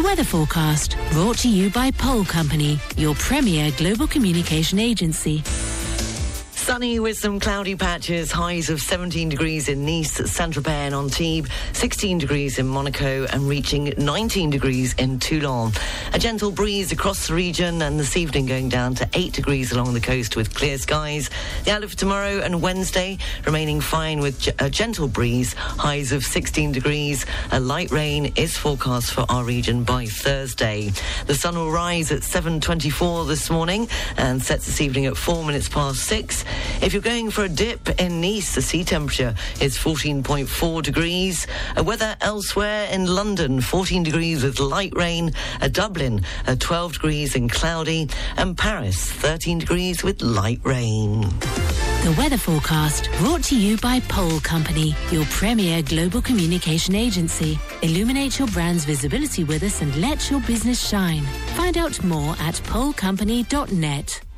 The weather forecast brought to you by Pole Company, your premier global communication agency. Sunny with some cloudy patches, highs of 17 degrees in Nice, Saint-Tropez and Antibes, 16 degrees in Monaco and reaching 19 degrees in Toulon. A gentle breeze across the region and this evening going down to 8 degrees along the coast with clear skies. The outlook for tomorrow and Wednesday remaining fine with a gentle breeze, highs of 16 degrees. A light rain is forecast for our region by Thursday. The sun will rise at 7.24 this morning and sets this evening at 4 minutes past 6. If you're going for a dip in Nice, the sea temperature is 14.4 degrees. Weather elsewhere in London, 14 degrees with light rain. Dublin, uh, 12 degrees and cloudy. And Paris, 13 degrees with light rain. The weather forecast brought to you by Pole Company, your premier global communication agency. Illuminate your brand's visibility with us and let your business shine. Find out more at polecompany.net.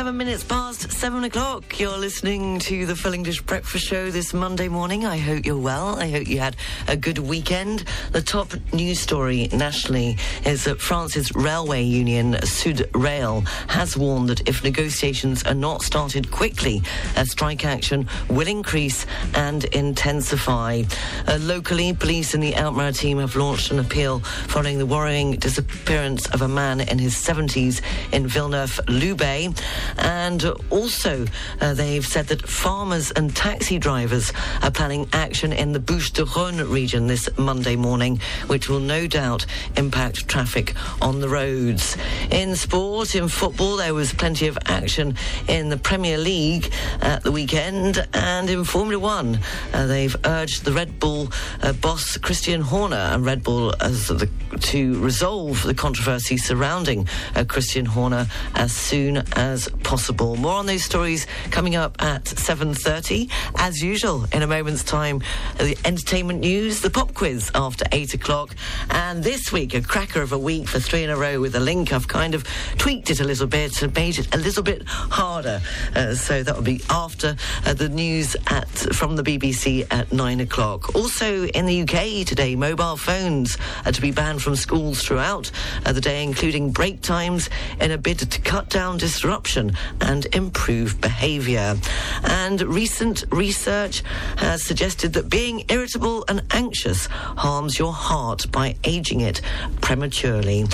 Seven minutes past seven o'clock. You're listening to the Full English Breakfast Show this Monday morning. I hope you're well. I hope you had a good weekend. The top news story nationally is that France's railway union, Sud Rail, has warned that if negotiations are not started quickly, a strike action will increase and intensify. Uh, locally, police in the Alpes-Maritimes have launched an appeal following the worrying disappearance of a man in his 70s in Villeneuve-Loubet. And also, uh, they've said that farmers and taxi drivers are planning action in the Bouches-du-Rhône region this Monday morning, which will no doubt impact traffic on the roads. In sport, in football, there was plenty of action in the Premier League at the weekend. And in Formula One, uh, they've urged the Red Bull uh, boss, Christian Horner, and Red Bull the, to resolve the controversy surrounding uh, Christian Horner as soon as possible. More on those stories coming up at 7.30. As usual, in a moment's time, the entertainment news, the pop quiz after 8 o'clock. And this week, a cracker of a week for three in a row with a link. I've kind of tweaked it a little bit and made it a little bit harder. Uh, so that will be after uh, the news at from the BBC at 9 o'clock. Also in the UK today, mobile phones are to be banned from schools throughout uh, the day, including break times, in a bid to cut down disruption and improve behaviour. And recent research has suggested that being irritable and anxious harms your heart by aging it prematurely.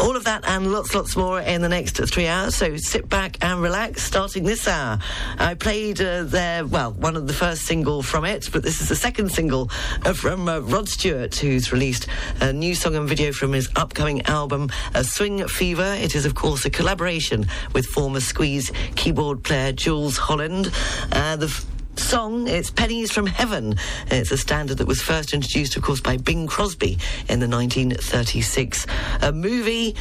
All of that and lots, lots more in the next three hours. So sit back and relax. Starting this hour, I played uh, their well, one of the first single from it, but this is the second single uh, from uh, Rod Stewart, who's released a new song and video from his upcoming album, uh, Swing Fever. It is, of course, a collaboration with former Squeeze keyboard player Jools Holland. Uh, the f- song. It's Pennies from Heaven. It's a standard that was first introduced, of course, by Bing Crosby in the 1936 a movie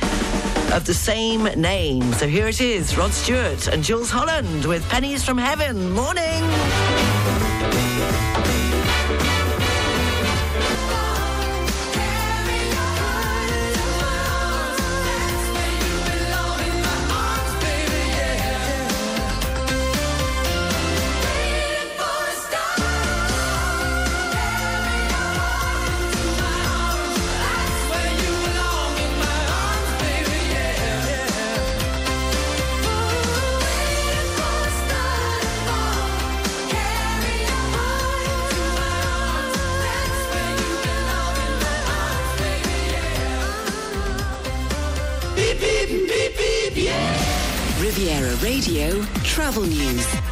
of the same name. So here it is Rod Stewart and Jools Holland with Pennies from Heaven. Morning. Travel News.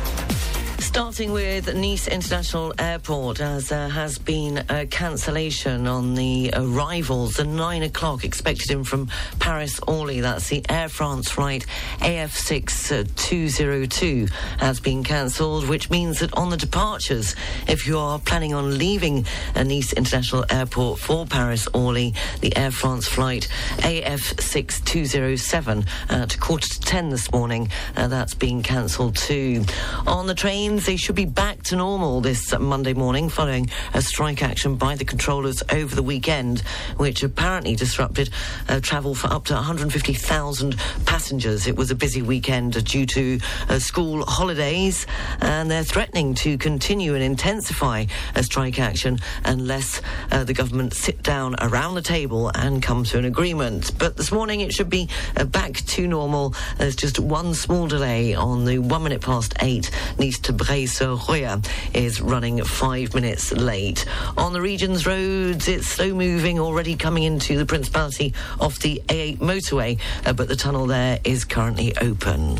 Starting with Nice International Airport, as there has been a cancellation on the arrivals. The nine o'clock expected in from Paris Orly. That's the Air France flight AF6202 has been cancelled, which means that on the departures, if you are planning on leaving Nice International Airport for Paris Orly, the Air France flight AF6207 at quarter to ten this morning, uh, that's been cancelled too. On the trains, they should be back to normal this Monday morning following a strike action by the controllers over the weekend, which apparently disrupted uh, travel for up to 150,000 passengers. It was a busy weekend due to uh, school holidays, and they're threatening to continue and intensify a strike action unless uh, the government sit down around the table and come to an agreement. But this morning it should be uh, back to normal. There's just one small delay on the one minute past eight. Nice to Breil-sur-Roya is running five minutes late. On the region's roads, it's slow moving, already coming into the Principality off the A8 motorway, uh, but the tunnel there is currently open.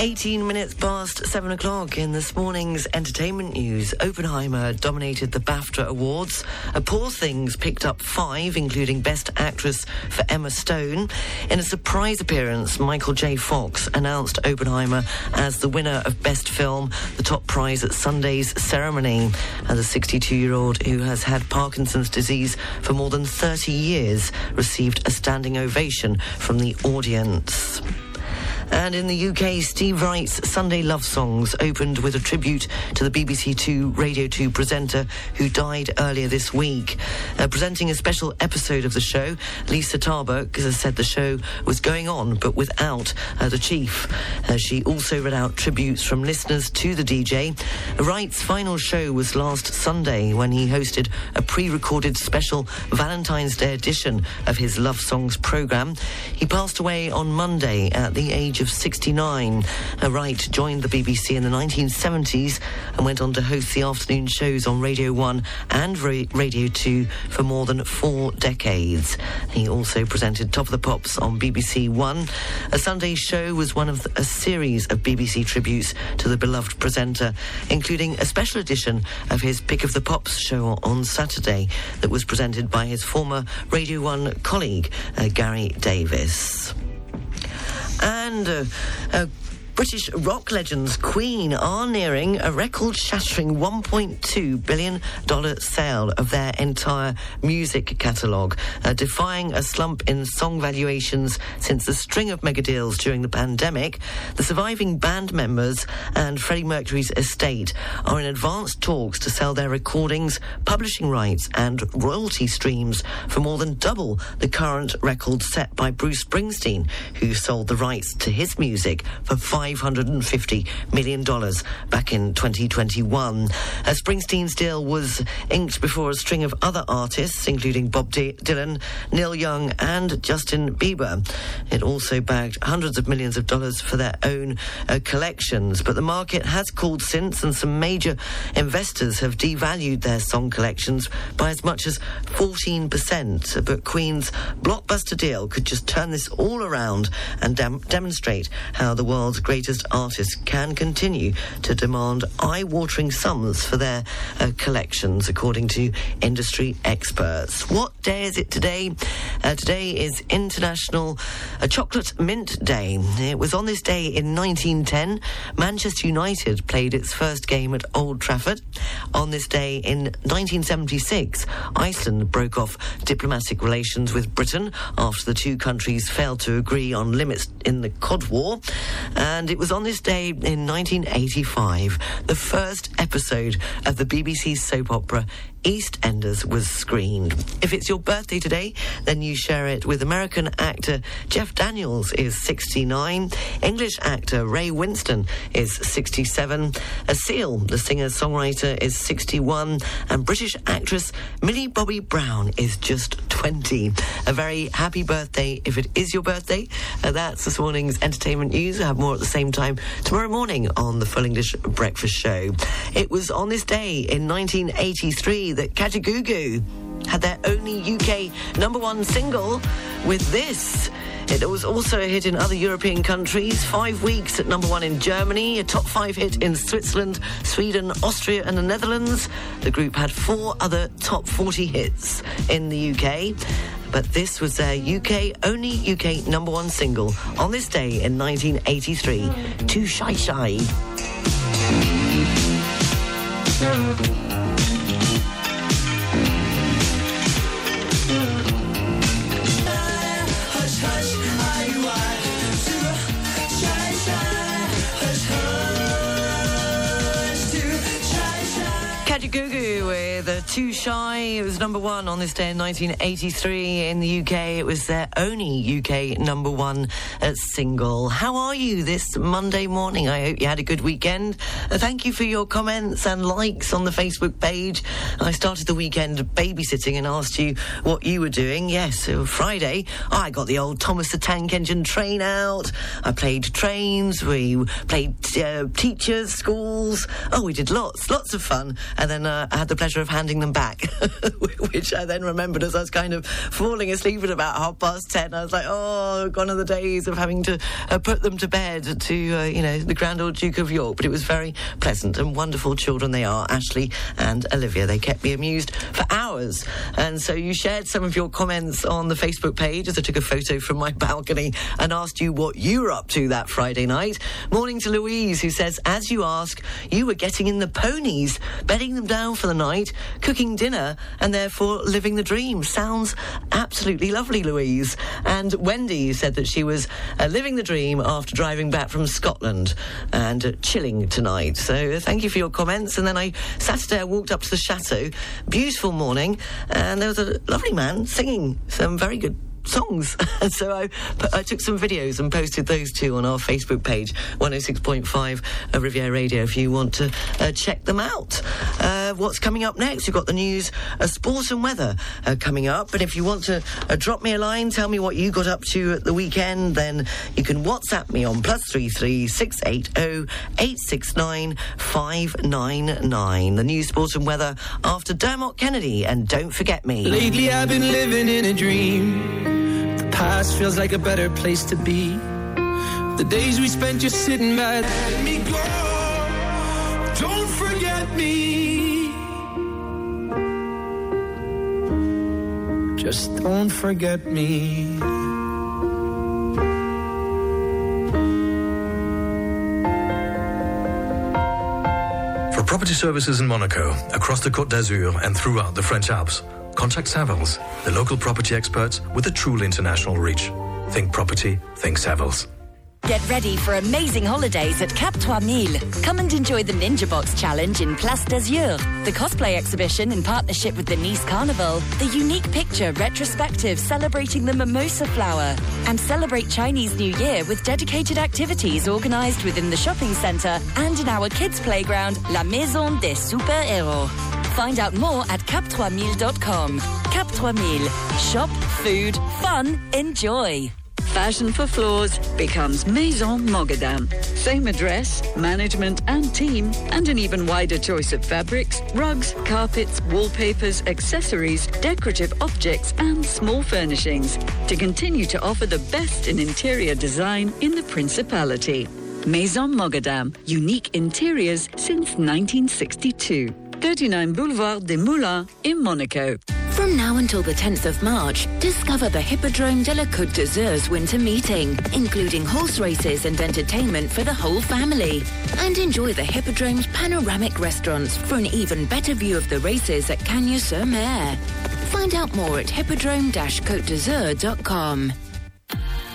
18 minutes past 7 o'clock in this morning's entertainment news. Oppenheimer dominated the BAFTA Awards. Uh, Poor Things picked up five, including Best Actress for Emma Stone. In a surprise appearance, Michael J. Fox announced Oppenheimer as the winner of Best Film, the top prize at Sunday's ceremony. And the 62 year old who has had Parkinson's disease for more than 30 years received a standing ovation from the audience. And in the UK, Steve Wright's Sunday Love Songs opened with a tribute to the BBC Two Radio 2 presenter who died earlier this week. Uh, presenting a special episode of the show, Liza Tarbuck said the show was going on but without uh, the chief. Uh, she also read out tributes from listeners to the DJ. Wright's final show was last Sunday when he hosted a pre-recorded special Valentine's Day edition of his Love Songs programme. He passed away on Monday at the age of 69. Wright joined the BBC in the 1970s and went on to host the afternoon shows on Radio 1 and Ra- Radio 2 for more than four decades. He also presented Top of the Pops on BBC One. A Sunday show was one of a series of BBC tributes to the beloved presenter, including a special edition of his Pick of the Pops show on Saturday that was presented by his former Radio 1 colleague, uh, Gary Davies and uh, uh, British rock legends Queen are nearing a record shattering $1.2 billion sale of their entire music catalogue, uh, defying a slump in song valuations since the string of mega deals during the pandemic. The surviving band members and Freddie Mercury's estate are in advanced talks to sell their recordings, publishing rights, and royalty streams for more than double the current record set by Bruce Springsteen, who sold the rights to his music for five. $550 million back in 2021. Uh, Springsteen's deal was inked before a string of other artists, including Bob D- Dylan, Neil Young, and Justin Bieber. It also bagged hundreds of millions of dollars for their own uh, collections. But the market has cooled since, and some major investors have devalued their song collections by as much as 14%. But Queen's blockbuster deal could just turn this all around and dem- demonstrate how the world's greatest artists can continue to demand eye-watering sums for their uh, collections, according to industry experts. What day is it today? Uh, today is International uh, Chocolate Mint Day. It was on this day in 1910 Manchester United played its first game at Old Trafford. On this day in 1976, Iceland broke off diplomatic relations with Britain after the two countries failed to agree on limits in the Cod War. And it was on this day in 1985, the first episode of the BBC soap opera EastEnders was screened. If it's your birthday today, then you share it with American actor Jeff Daniels is 69, English actor Ray Winstone is 67, a Seal, the singer-songwriter, is 61, and British actress Millie Bobby Brown is just 20. A very happy birthday if it is your birthday. Uh, that's this morning's entertainment news. I have more at the same time tomorrow morning on the Full English Breakfast Show. It was on this day in 1983 that Kajagoogoo had their only UK number one single with this. It was also a hit in other European countries, five weeks at number one in Germany, a top five hit in Switzerland, Sweden, Austria, and the Netherlands. The group had four other top 40 hits in the UK. But this was their UK only UK number one single on this day in 1983. Too Shy Shy. Too Shy. It was number one on this day in 1983 in the UK. It was their only UK number one uh, single. How are you this Monday morning? I hope you had a good weekend. Uh, thank you for your comments and likes on the Facebook page. I started the weekend babysitting and asked you what you were doing. Yes, Friday, I got the old Thomas the Tank Engine train out. I played trains. We played uh, teachers, schools. Oh, we did lots, lots of fun and then uh, I had the pleasure of handing them back, which I then remembered as I was kind of falling asleep at about half past ten. I was like, oh, gone are the days of having to uh, put them to bed to, uh, you know, the Grand Old Duke of York. But it was very pleasant and wonderful children they are, Ashley and Olivia. They kept me amused for hours. And so you shared some of your comments on the Facebook page as I took a photo from my balcony and asked you what you were up to that Friday night. Morning to Louise, who says, as you ask, you were getting in the ponies bedding them down for the night, cooking dinner, and therefore living the dream. Sounds absolutely lovely, Louise. And Wendy said that she was uh, living the dream after driving back from Scotland and uh, chilling tonight. So uh, thank you for your comments. And then I Saturday I walked up to the chateau, beautiful morning, and there was a lovely man singing some very good songs. so I, I, took some videos and posted those two on our Facebook page, 106.5 uh, Riviera Radio, if you want to uh, check them out. Uh, what's coming up next? We've got the news, uh, sport and weather uh, coming up. But if you want to uh, drop me a line, tell me what you got up to at the weekend, then you can WhatsApp me on plus three three six eight zero oh eight six nine five nine nine. The news, sport and weather after Dermot Kennedy and Don't Forget Me. Lately I've been living in a dream The past feels like a better place to be. The days we spent just sitting by. Let me go. Don't forget me. Just don't forget me. For property services in Monaco, across the Côte d'Azur, and throughout the French Alps, Contact Savills, the local property experts with a truly international reach. Think property, think Savills. Get ready for amazing holidays at Cap Trois Mille. Come and enjoy the Ninja Box Challenge in Place d'Azur, the cosplay exhibition in partnership with the Nice Carnival, the unique picture retrospective celebrating the mimosa flower, and celebrate Chinese New Year with dedicated activities organised within the shopping centre and in our kids' playground, La Maison des Super Héros. Find out more at cap3000.com. Cap 3000. Shop, food, fun, enjoy. Fashion for Floors becomes Maison Mogadam. Same address, management and team, and an even wider choice of fabrics, rugs, carpets, wallpapers, accessories, decorative objects, and small furnishings to continue to offer the best in interior design in the Principality. Maison Mogadam, unique interiors since 1962. 39 Boulevard des Moulins in Monaco. From now until the 10th of March, discover the Hippodrome de la Côte d'Azur's winter meeting, including horse races and entertainment for the whole family. And enjoy the Hippodrome's panoramic restaurants for an even better view of the races at Cagnes-sur-Mer. Find out more at hippodrome-côte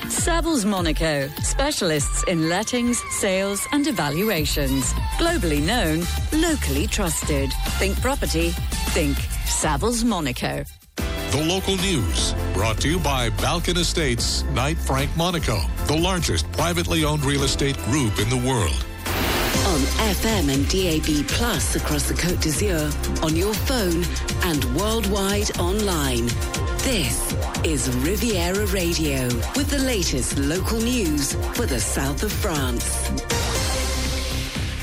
Savills Monaco, specialists in lettings, sales, and evaluations. Globally known, locally trusted. Think property, think Savills Monaco. The local news brought to you by Balkan Estates, Knight Frank Monaco, the largest privately owned real estate group in the world. On FM and DAB Plus across the Côte d'Azur, on your phone, and worldwide online. This is Riviera Radio with the latest local news for the south of France.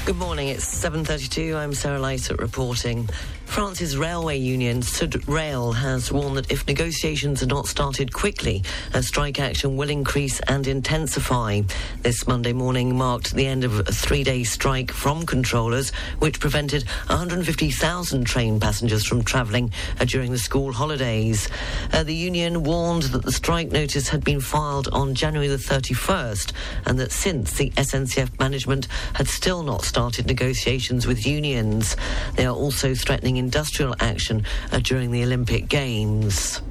Good morning. It's 7:32. I'm Sarah Lysett reporting. France's railway union, SUDRail, has warned that if negotiations are not started quickly, a strike action will increase and intensify. This Monday morning marked the end of a three-day strike from controllers, which prevented 150,000 train passengers from travelling uh, during the school holidays. Uh, the union warned that the strike notice had been filed on January the 31st, and that since the SNCF management had still not started negotiations with unions, they are also threatening industrial action uh, during the Olympic Games.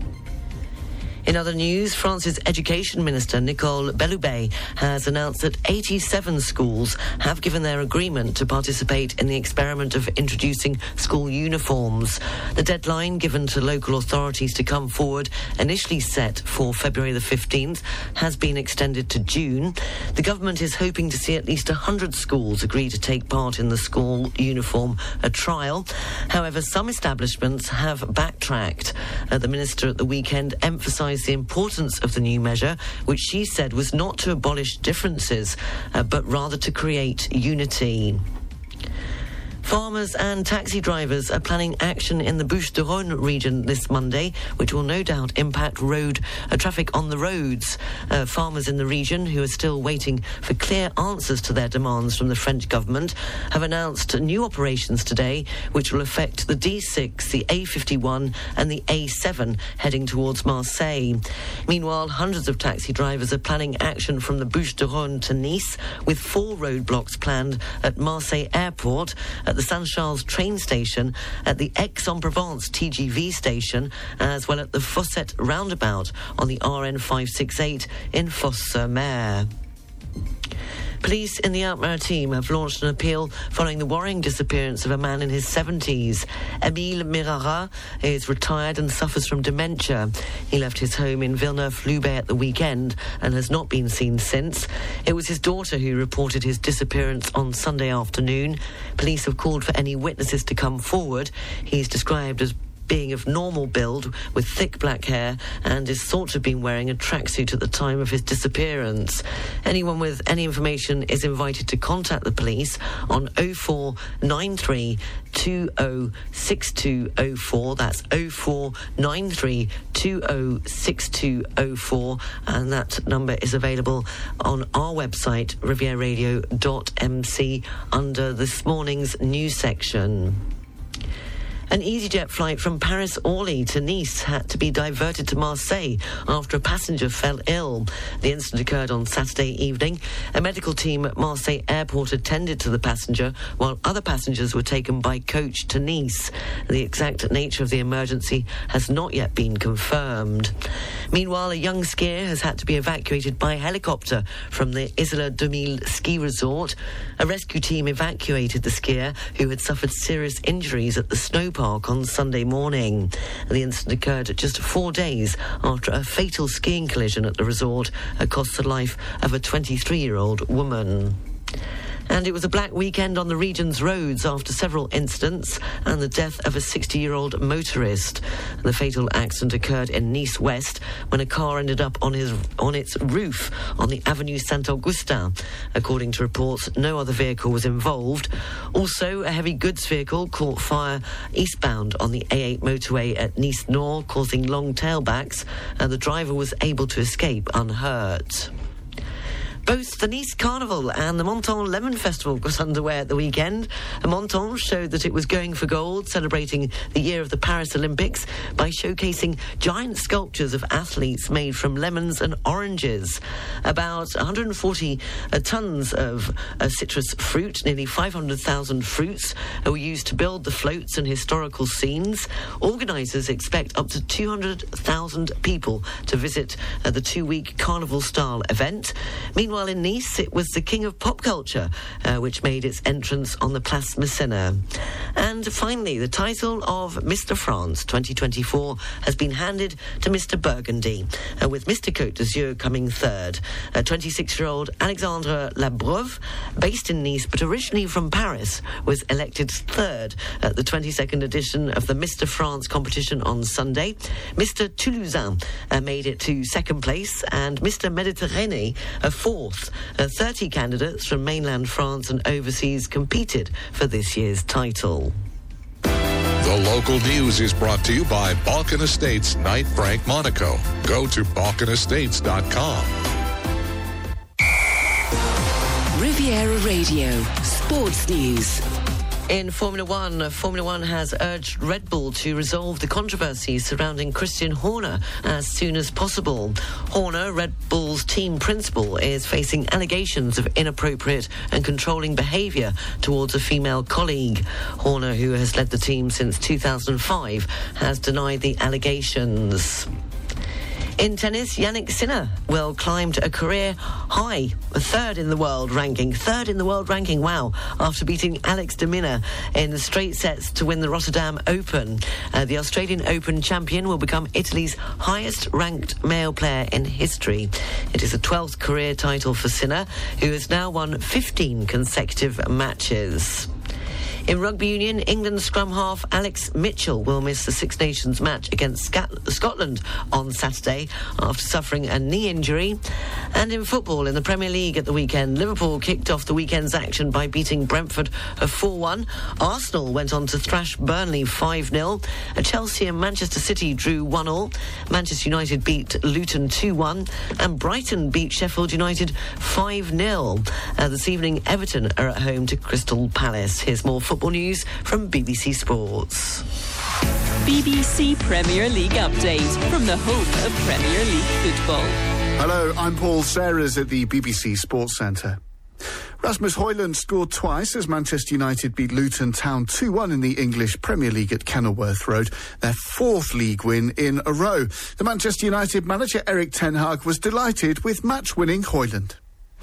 In other news, France's Education Minister Nicole Belloubet has announced that 87 schools have given their agreement to participate in the experiment of introducing school uniforms. The deadline given to local authorities to come forward, initially set for February the 15th, has been extended to June. The government is hoping to see at least 100 schools agree to take part in the school uniform a trial. However, some establishments have backtracked. Uh, the minister at the weekend emphasised the importance of the new measure, which she said was not to abolish differences, uh, but rather to create unity. Farmers and taxi drivers are planning action in the Bouches-du-Rhône region this Monday, which will no doubt impact road uh, traffic on the roads. Uh, farmers in the region, who are still waiting for clear answers to their demands from the French government, have announced new operations today, which will affect the D6, the A51, and the A7 heading towards Marseille. Meanwhile, hundreds of taxi drivers are planning action from the Bouches-du-Rhône to Nice, with four roadblocks planned at Marseille Airport at the Saint Charles train station, at the Aix-en-Provence TGV station, as well at the Fosset roundabout on the RN 568 in Fos-sur-Mer. Police in the Alpes-Maritimes have launched an appeal following the worrying disappearance of a man in his 70s. Emile Mirara is retired and suffers from dementia. He left his home in Villeneuve-Loubet at the weekend and has not been seen since. It was his daughter who reported his disappearance on Sunday afternoon. Police have called for any witnesses to come forward. He's described as being of normal build with thick black hair and is thought to have been wearing a tracksuit at the time of his disappearance. Anyone with any information is invited to contact the police on 0493 206204. That's 0493 206204. And that number is available on our website, rivieradio.mc, under this morning's news section. An EasyJet flight from Paris Orly to Nice had to be diverted to Marseille after a passenger fell ill. The incident occurred on Saturday evening. A medical team at Marseille airport attended to the passenger while other passengers were taken by coach to Nice. The exact nature of the emergency has not yet been confirmed. Meanwhile, a young skier has had to be evacuated by helicopter from the Isola 2000 ski resort. A rescue team evacuated the skier who had suffered serious injuries at the snow park on Sunday morning. The incident occurred just four days after a fatal skiing collision at the resort cost the life of a 23 year old woman. And it was a black weekend on the region's roads after several incidents and the death of a 60 year old motorist. The fatal accident occurred in Nice West when a car ended up on, his, on its roof on the Avenue Saint Augustin. According to reports, no other vehicle was involved. Also, a heavy goods vehicle caught fire eastbound on the A8 motorway at Nice Nord, causing long tailbacks, and the driver was able to escape unhurt. Both the Nice Carnival and the Menton Lemon Festival got underway at the weekend. Menton showed that it was going for gold, celebrating the year of the Paris Olympics by showcasing giant sculptures of athletes made from lemons and oranges. About 140 uh, tons of uh, citrus fruit, nearly 500,000 fruits, were used to build the floats and historical scenes. Organisers expect up to 200,000 people to visit uh, the two-week carnival-style event. Meanwhile, Meanwhile, in Nice, it was the king of pop culture, uh, which made its entrance on the Place Masséna. And finally, the title of Mr. France 2024 has been handed to Mr. Burgundy, uh, with Mr. Côte d'Azur coming third. 26 year old Alexandre Labreuve, based in Nice but originally from Paris, was elected third at the 22nd edition of the Mr. France competition on Sunday. Mr. Toulousain uh, made it to second place, and Mr. Mediterranee, a fourth. Uh, 30 candidates from mainland France and overseas competed for this year's title. The local news is brought to you by Balkan Estates Knight Frank Monaco. Go to balkanestates.com. Riviera Radio, Sports News. In Formula One, Formula One has urged Red Bull to resolve the controversy surrounding Christian Horner as soon as possible. Horner, Red Bull's team principal, is facing allegations of inappropriate and controlling behaviour towards a female colleague. Horner, who has led the team since 2005, has denied the allegations. In tennis, Jannik Sinner will climb to a career high, third in the world ranking. Third in the world ranking, wow, after beating Alex de Minaur in the straight sets to win the Rotterdam Open. Uh, the Australian Open champion will become Italy's highest ranked male player in history. It is the 12th career title for Sinner, who has now won 15 consecutive matches. In rugby union, England scrum half Alex Mitchell will miss the Six Nations match against Scotland on Saturday after suffering a knee injury. And in football, in the Premier League at the weekend, Liverpool kicked off the weekend's action by beating Brentford 4-1. Arsenal went on to thrash Burnley 5-0. Chelsea and Manchester City drew 1-all. Manchester United beat Luton 2-1. And Brighton beat Sheffield United 5-0. Uh, this evening, Everton are at home to Crystal Palace. Here's more football news from BBC Sports. BBC Premier League update from the home of Premier League football. Hello, I'm Paul Sarahs at the BBC Sports Centre. Rasmus Højlund scored twice as Manchester United beat Luton Town 2-1 in the English Premier League at Kenilworth Road, their fourth league win in a row. The Manchester United manager Erik Ten Hag was delighted with match-winning Højlund.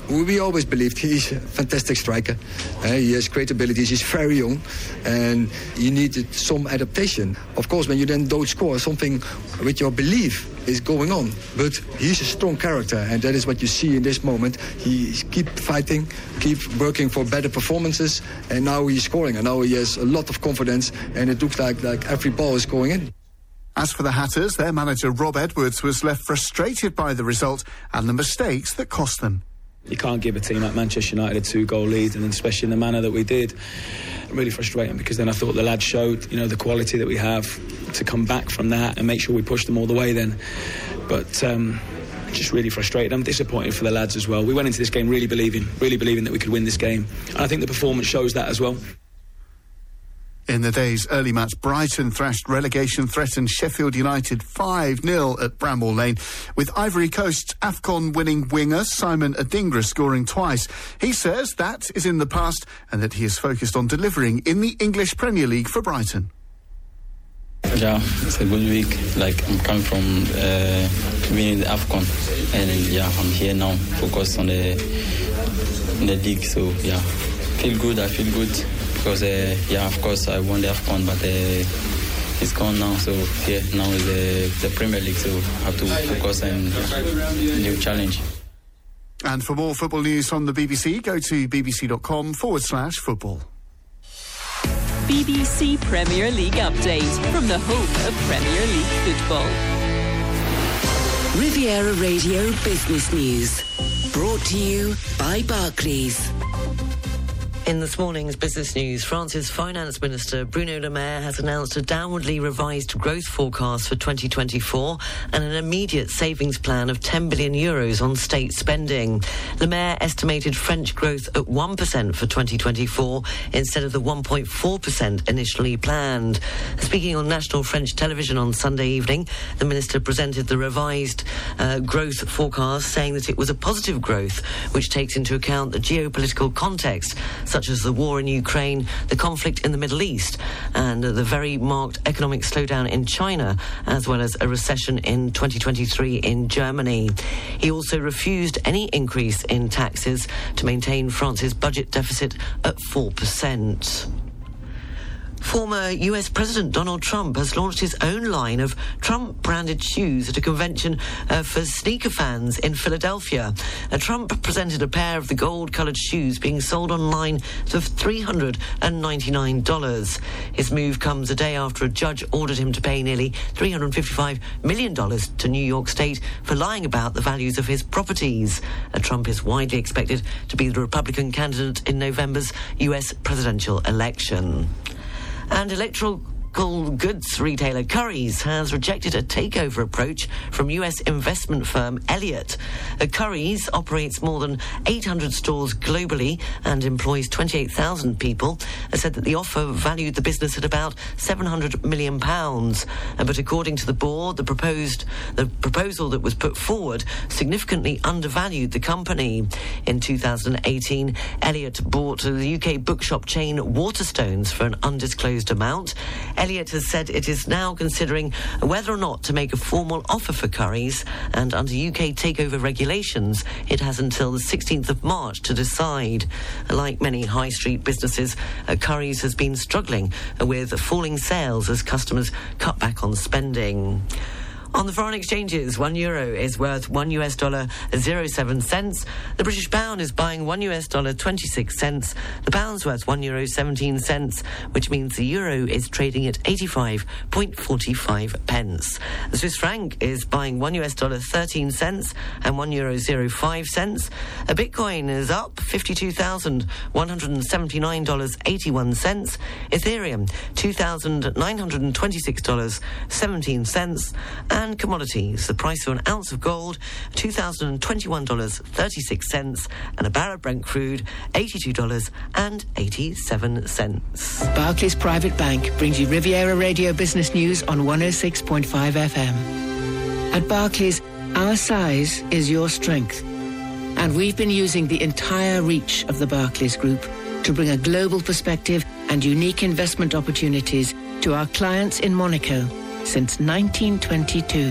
We always believed he's a fantastic striker. Uh, he has great abilities. He's very young, and you needed some adaptation. Of course, when you then don't score, something with your belief is going on. But he's a strong character, and that is what you see in this moment. He keep fighting, keep working for better performances, and now he's scoring. And now he has a lot of confidence, and it looks like like every ball is going in. As for the Hatters, their manager Rob Edwards was left frustrated by the result and the mistakes that cost them you can't give a team like Manchester United a two goal lead, and especially in the manner that we did. Really frustrating because then I thought the lads showed, you know, the quality that we have to come back from that and make sure we push them all the way then. But um, just really frustrated. I'm disappointed for the lads as well. We went into this game really believing, really believing that we could win this game. And I think the performance shows that as well. In the day's early match, Brighton thrashed relegation threatened Sheffield United 5 0 at Bramall Lane, with Ivory Coast's AFCON winning winger Simon Adingra scoring twice. He says that is in the past and that he is focused on delivering in the English Premier League for Brighton. Yeah, it's a good week. Like I'm coming from uh, winning the AFCON, and yeah, I'm here now, focused on the, the league. So yeah, feel good. I feel good because uh, yeah, of course I won the AFCON, but uh, it's gone now. So yeah, now is the, the Premier League, so I have to focus and yeah, new challenge. And for more football news from the BBC, go to bbc.com forward slash football. BBC Premier League update from the home of Premier League football. Riviera Radio Business News. Brought to you by Barclays. In this morning's business news, France's finance minister Bruno Le Maire has announced a downwardly revised growth forecast for 2024 and an immediate savings plan of 10 billion euros on state spending. Le Maire estimated French growth at 1% for 2024 instead of the 1.4% initially planned. Speaking on national French television on Sunday evening, the minister presented the revised uh, growth forecast, saying that it was a positive growth which takes into account the geopolitical context such as the war in Ukraine, the conflict in the Middle East, and the very marked economic slowdown in China, as well as a recession in 2023 in Germany. He also refused any increase in taxes to maintain France's budget deficit at 4%. Former US President Donald Trump has launched his own line of Trump branded shoes at a convention uh, for sneaker fans in Philadelphia. Uh, Trump presented a pair of the gold colored shoes being sold online for $399. His move comes a day after a judge ordered him to pay nearly $355 million to New York State for lying about the values of his properties. Uh, Trump is widely expected to be the Republican candidate in November's US presidential election. And electoral goods retailer Currys has rejected a takeover approach from US investment firm Elliott. Uh, Currys operates more than 800 stores globally and employs 28,000 people. Uh, said that the offer valued the business at about 700 million pounds. Uh, but according to the board, the proposed the proposal that was put forward significantly undervalued the company. In 2018, Elliott bought the UK bookshop chain Waterstones for an undisclosed amount. Elliott has said it is now considering whether or not to make a formal offer for Currys, and under UK takeover regulations, it has until the 16th of March to decide. Like many high street businesses, uh, Currys has been struggling with falling sales as customers cut back on spending. On the foreign exchanges, one euro is worth one US dollar zero seven cents. The British pound is buying one US dollar twenty six cents. The pound's worth one euro seventeen cents, which means the euro is trading at eighty five point forty five pence. The Swiss franc is buying one US dollar thirteen cents and one euro zero five cents. A Bitcoin is up fifty two thousand one hundred and seventy nine dollars eighty one cents. Ethereum two thousand nine hundred and twenty six dollars seventeen cents and commodities. The price for an ounce of gold, $2,021.36, and a barrel of Brent crude, $82.87. Barclays Private Bank brings you Riviera Radio Business News on 106.5 FM. At Barclays, our size is your strength. And we've been using the entire reach of the Barclays Group to bring a global perspective and unique investment opportunities to our clients in Monaco since 1922.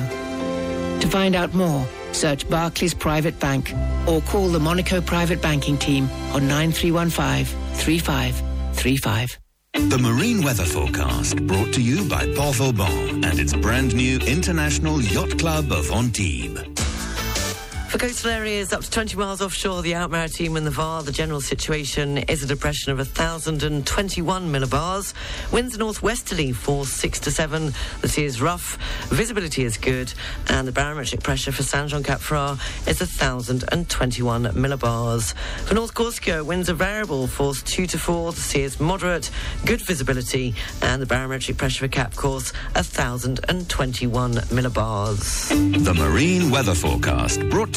To find out more, search Barclays Private Bank or call the Monaco Private Banking Team on 9315 3535. The Marine Weather Forecast brought to you by Port Vauban and its brand new International Yacht Club of Antibes. For coastal areas up to 20 miles offshore, the Alpes-Maritimes and the VAR, the general situation is a depression of 1,021 millibars. Winds northwesterly, force 6 to 7. The sea is rough, visibility is good, and the barometric pressure for Saint Jean Cap Ferrat is 1,021 millibars. For North Corsica, winds are variable, force 2 to 4. The sea is moderate, good visibility, and the barometric pressure for Cap Corse 1,021 millibars. The Marine Weather Forecast brought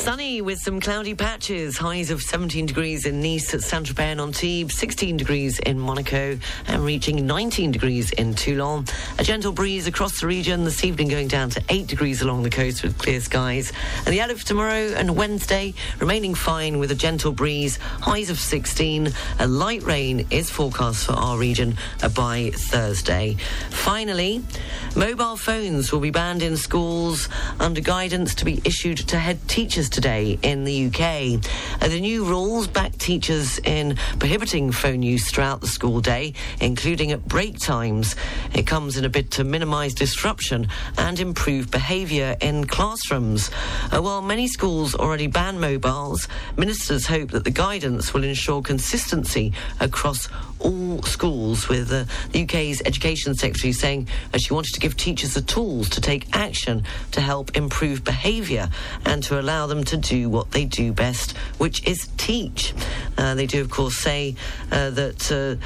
Sunny with some cloudy patches. Highs of 17 degrees in Nice, at Saint Tropez and Antibes, 16 degrees in Monaco, and reaching 19 degrees in Toulon. A gentle breeze across the region. This evening going down to 8 degrees along the coast with clear skies. And the outlook for tomorrow and Wednesday remaining fine with a gentle breeze. Highs of 16. A light rain is forecast for our region by Thursday. Finally, mobile phones will be banned in schools under guidance to be issued to head teachers today in the UK. Uh, the new rules back teachers in prohibiting phone use throughout the school day, including at break times. It comes in a bid to minimise disruption and improve behaviour in classrooms. Uh, while many schools already ban mobiles, ministers hope that the guidance will ensure consistency across all schools, with uh, the UK's Education Secretary saying uh, she wanted to give teachers the tools to take action to help improve behaviour and to allow them to do what they do best, which is teach. Uh, they do, of course, say uh, that.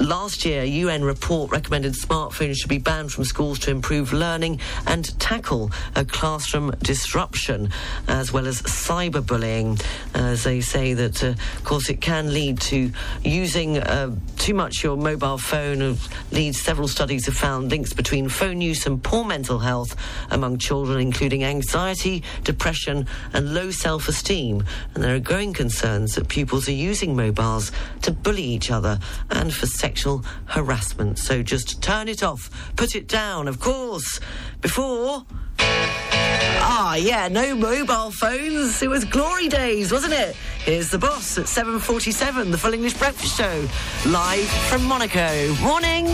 Last year, a UN report recommended smartphones should be banned from schools to improve learning and tackle a classroom disruption, as well as cyberbullying. As they say that, uh, of course, it can lead to using uh, too much your mobile phone. Leads several studies have found links between phone use and poor mental health among children, including anxiety, depression, and low self-esteem. And there are growing concerns that pupils are using mobiles to bully each other and for sexual harassment. So just turn it off, put it down, of course, before. Ah, yeah, no mobile phones. It was glory days, wasn't it? Here's the boss at 7.47, the Full English Breakfast Show, live from Monaco. Morning!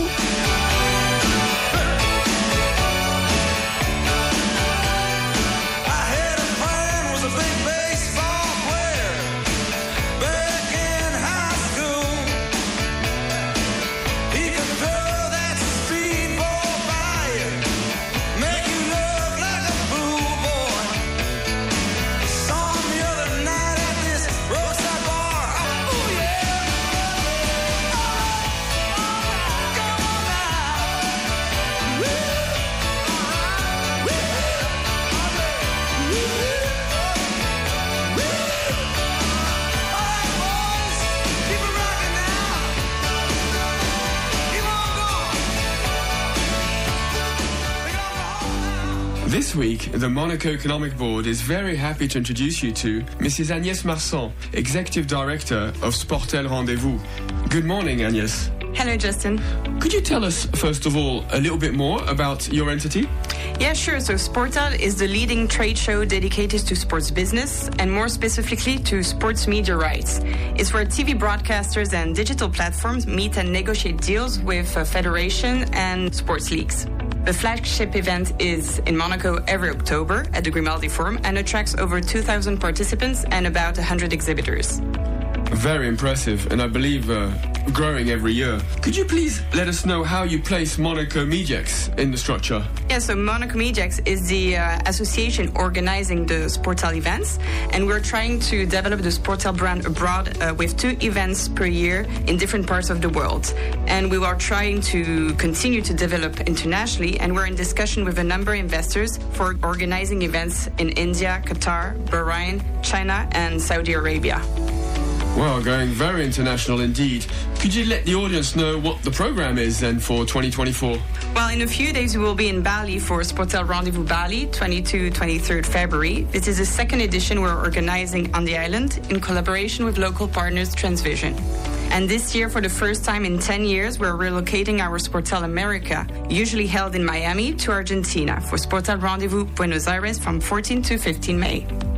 Week, the Monaco Economic Board is very happy to introduce you to Mrs. Agnès Marsan, Executive Director of Sportel Rendezvous. Good morning, Agnès. Hello, Justin. Could you tell us, first of all, a little bit more about your entity? Yeah, sure. So, Sportel is the leading trade show dedicated to sports business and more specifically to sports media rights. It's where TV broadcasters and digital platforms meet and negotiate deals with a federation and sports leagues. The flagship event is in Monaco every October at the Grimaldi Forum and attracts over 2,000 participants and about 100 exhibitors. Very impressive, and I believe uh, growing every year. Could you please let us know how you place Monaco Mediax in the structure? Yeah, so Monaco Mediax is the uh, association organizing the Sportel events, and we're trying to develop the Sportel brand abroad uh, with two events per year in different parts of the world. And we are trying to continue to develop internationally, and we're in discussion with a number of investors for organizing events in India, Qatar, Bahrain, China, and Saudi Arabia. Well, going very international indeed. Could you let the audience know what the program is then for 2024? Well, in a few days, we will be in Bali for Sportel Rendezvous Bali, 22 23rd February. This is the second edition we're organizing on the island in collaboration with local partners Transvision. And this year, for the first time in 10 years, we're relocating our Sportel America, usually held in Miami, to Argentina for Sportel Rendezvous Buenos Aires from 14 to 15 May.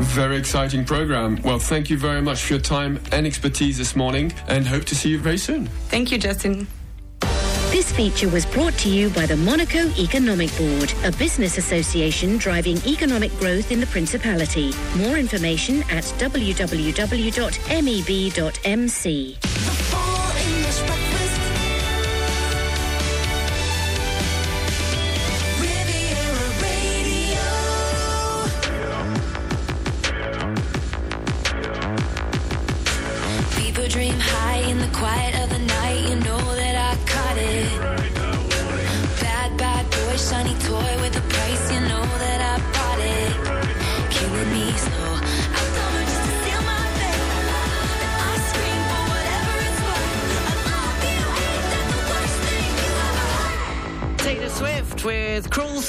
Very exciting program. Well, thank you very much for your time and expertise this morning and hope to see you very soon. Thank you, Justin. This feature was brought to you by the Monaco Economic Board, a business association driving economic growth in the Principality. More information at www.meb.mc.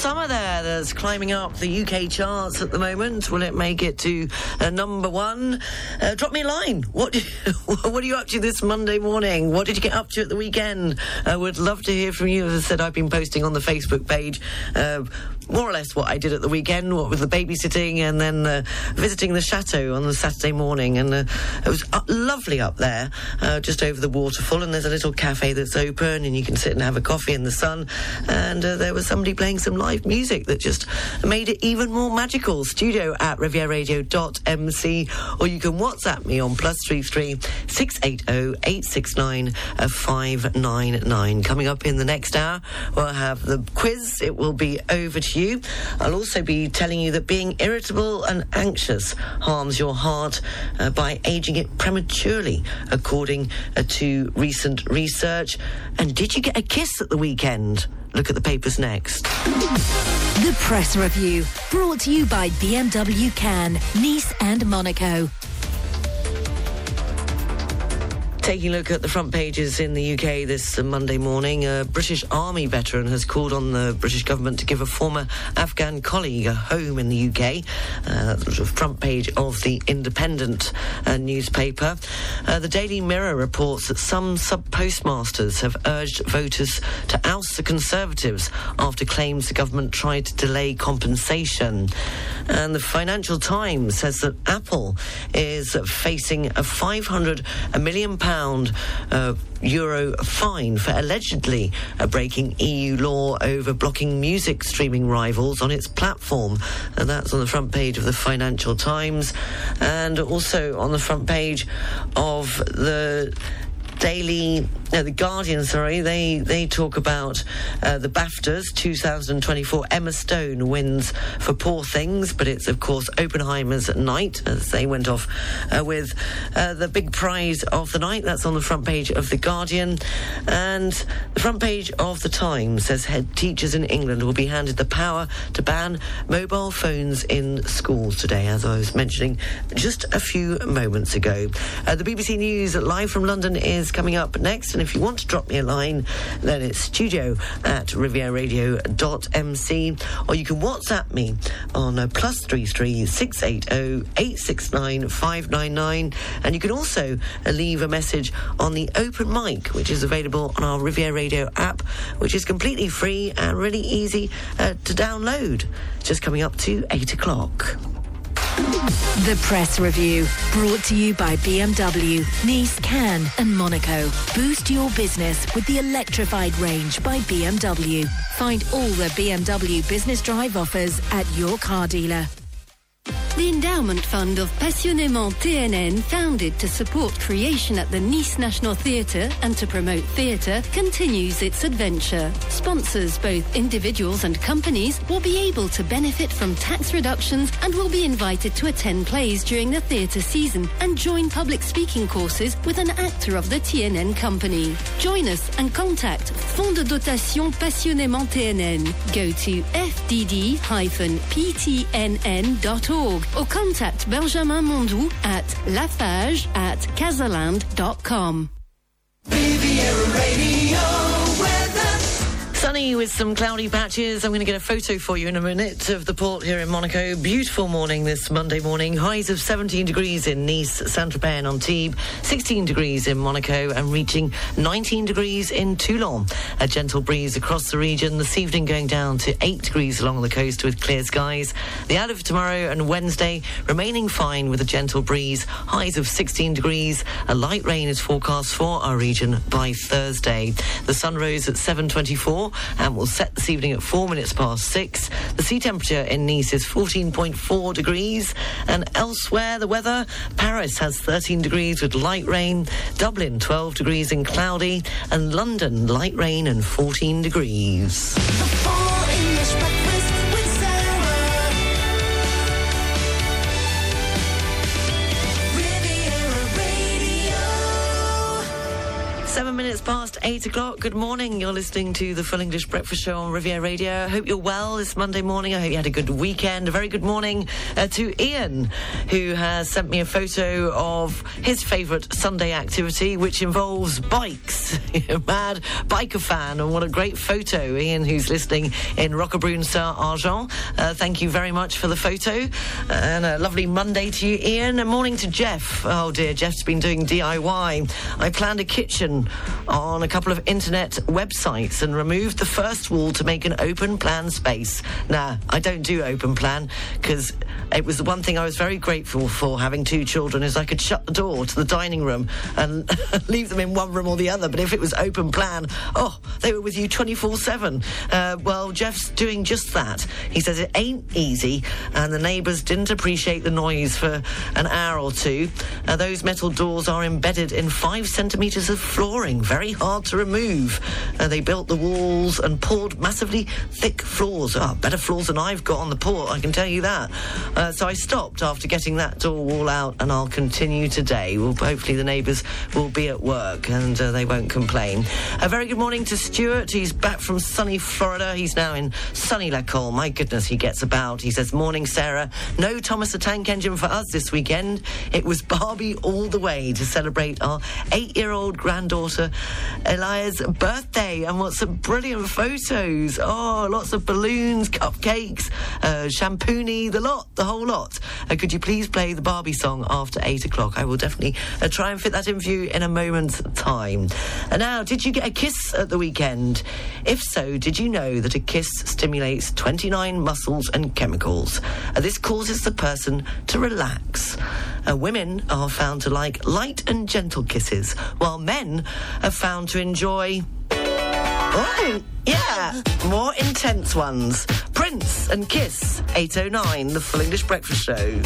Summer there that's climbing up the UK charts at the moment. Will it make it to uh, number one? Uh, drop me a line. What what are you up to this Monday morning? What did you get up to at the weekend? I would love to hear from you. As I said, I've been posting on the Facebook page uh, more or less what I did at the weekend, what with the babysitting and then uh, visiting the chateau on the Saturday morning. And uh, it was uh, lovely up there, uh, just over the waterfall. And there's a little cafe that's open and you can sit and have a coffee in the sun. And uh, there was somebody playing some live music that just made it even more magical. Studio at rivieradio.mc or you can WhatsApp me on plus three three six eight zero eight six nine five nine nine. Coming up in the next hour, we'll have the quiz. It will be over to I'll also be telling you that being irritable and anxious harms your heart uh, by aging it prematurely, according uh, to recent research. And did you get a kiss at the weekend? Look at the papers next. The Press Review, brought to you by BMW Cannes, Nice and Monaco. Taking a look at the front pages in the UK this Monday morning, a British Army veteran has called on the British government to give a former Afghan colleague a home in the UK. Uh, that's the front page of the Independent uh, newspaper. Uh, the Daily Mirror reports that some sub postmasters have urged voters to oust the Conservatives after claims the government tried to delay compensation. And the Financial Times says that Apple is facing a 500 million pound uh, euro fine for allegedly uh, breaking EU law over blocking music streaming rivals on its platform. And that's on the front page of the Financial Times and also on the front page of the Daily, no, the Guardian, sorry, they, they talk about uh, the BAFTAs 2024. Emma Stone wins for Poor Things, but it's, of course, Oppenheimer's night, as they went off uh, with uh, the big prize of the night. That's on the front page of The Guardian. And the front page of The Times says head teachers in England will be handed the power to ban mobile phones in schools today, as I was mentioning just a few moments ago. Uh, the BBC News live from London is coming up next. And if you want to drop me a line, then it's studio at rivieradio.mc or you can WhatsApp me on uh, plus three three six eight zero eight six nine five nine nine, and you can also uh, leave a message on the open mic, which is available on our Riviera Radio app, which is completely free and really easy uh, to download. Just coming up to eight o'clock. The Press Review, brought to you by BMW, Nice, Cannes, and Monaco. Boost your business with the electrified range by BMW. Find all the BMW Business Drive offers at your car dealer. The Endowment Fund of Passionnément TNN, founded to support creation at the Nice National Theatre and to promote theatre, continues its adventure. Sponsors, both individuals and companies, will be able to benefit from tax reductions and will be invited to attend plays during the theatre season and join public speaking courses with an actor of the TNN company. Join us and contact Fonds de Dotation Passionnément TNN. Go to fdd-ptnn.org or contact Benjamin Mondou at lafage at casaland.com. Sunny with some cloudy patches. I'm going to get a photo for you in a minute of the port here in Monaco. Beautiful morning this Monday morning. Highs of 17 degrees in Nice, Saint-Tropez and Antibes, 16 degrees in Monaco and reaching 19 degrees in Toulon. A gentle breeze across the region. This evening going down to 8 degrees along the coast with clear skies. The out of tomorrow and Wednesday remaining fine with a gentle breeze. Highs of 16 degrees. A light rain is forecast for our region by Thursday. The sun rose at 7.24 and will set this evening at four minutes past six. The sea temperature in Nice is 14.4 degrees, and elsewhere the weather Paris has 13 degrees with light rain, Dublin 12 degrees and cloudy, and London light rain and 14 degrees. Past eight o'clock. Good morning. You're listening to the Full English Breakfast Show on Riviera Radio. I hope you're well this Monday morning. I hope you had a good weekend. A very good morning uh, to Ian, who has sent me a photo of his favourite Sunday activity, which involves bikes. Mad biker fan, and what a great photo, Ian, who's listening in Roquebrune-sur-Argens. Uh, thank you very much for the photo, and a lovely Monday to you, Ian. A morning to Jeff. Oh dear, Jeff's been doing DIY. I planned a kitchen on a couple of internet websites and removed the first wall to make an open plan space. Now, I don't do open plan because it was the one thing I was very grateful for having two children is I could shut the door to the dining room and leave them in one room or the other. But if it was open plan, oh, they were with you 24 uh, 7. Well, Jeff's doing just that. He says it ain't easy and the neighbours didn't appreciate the noise for an hour or two. Uh, those metal doors are embedded in five centimetres of flooring, very hard to remove. Uh, they built the walls and poured massively thick floors. Oh, better floors than I've got on the port, I can tell you that. Uh, so I stopped after getting that door wall out, and I'll continue today. Well, hopefully the neighbours will be at work and uh, they won't complain. A very good morning to Stuart. He's back from sunny Florida. He's now in sunny La Colle. My goodness, he gets about. He says, "Morning, Sarah. No Thomas the Tank Engine for us this weekend. It was Barbie all the way to celebrate our eight-year-old granddaughter Elia's birthday, and what some brilliant photos! Oh, lots of balloons, cupcakes, uh, shampoonie, the lot, the whole lot. Uh, could you please play the Barbie song after eight o'clock? I will definitely uh, try and fit that in for you in a moment's time. And now, did you get a kiss at the weekend? If so, did you know that a kiss stimulates 29 muscles and chemicals? Uh, this causes the person to relax. Uh, women are found to like light and gentle kisses, while men are found to enjoy. Oh, yeah, more intense ones. Prince and Kiss, 809, the Full English Breakfast Show.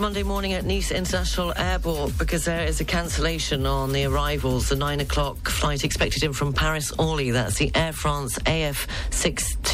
Monday morning at Nice International Airport because there is a cancellation on the arrivals. The nine o'clock flight expected in from Paris Orly, that's the Air France AF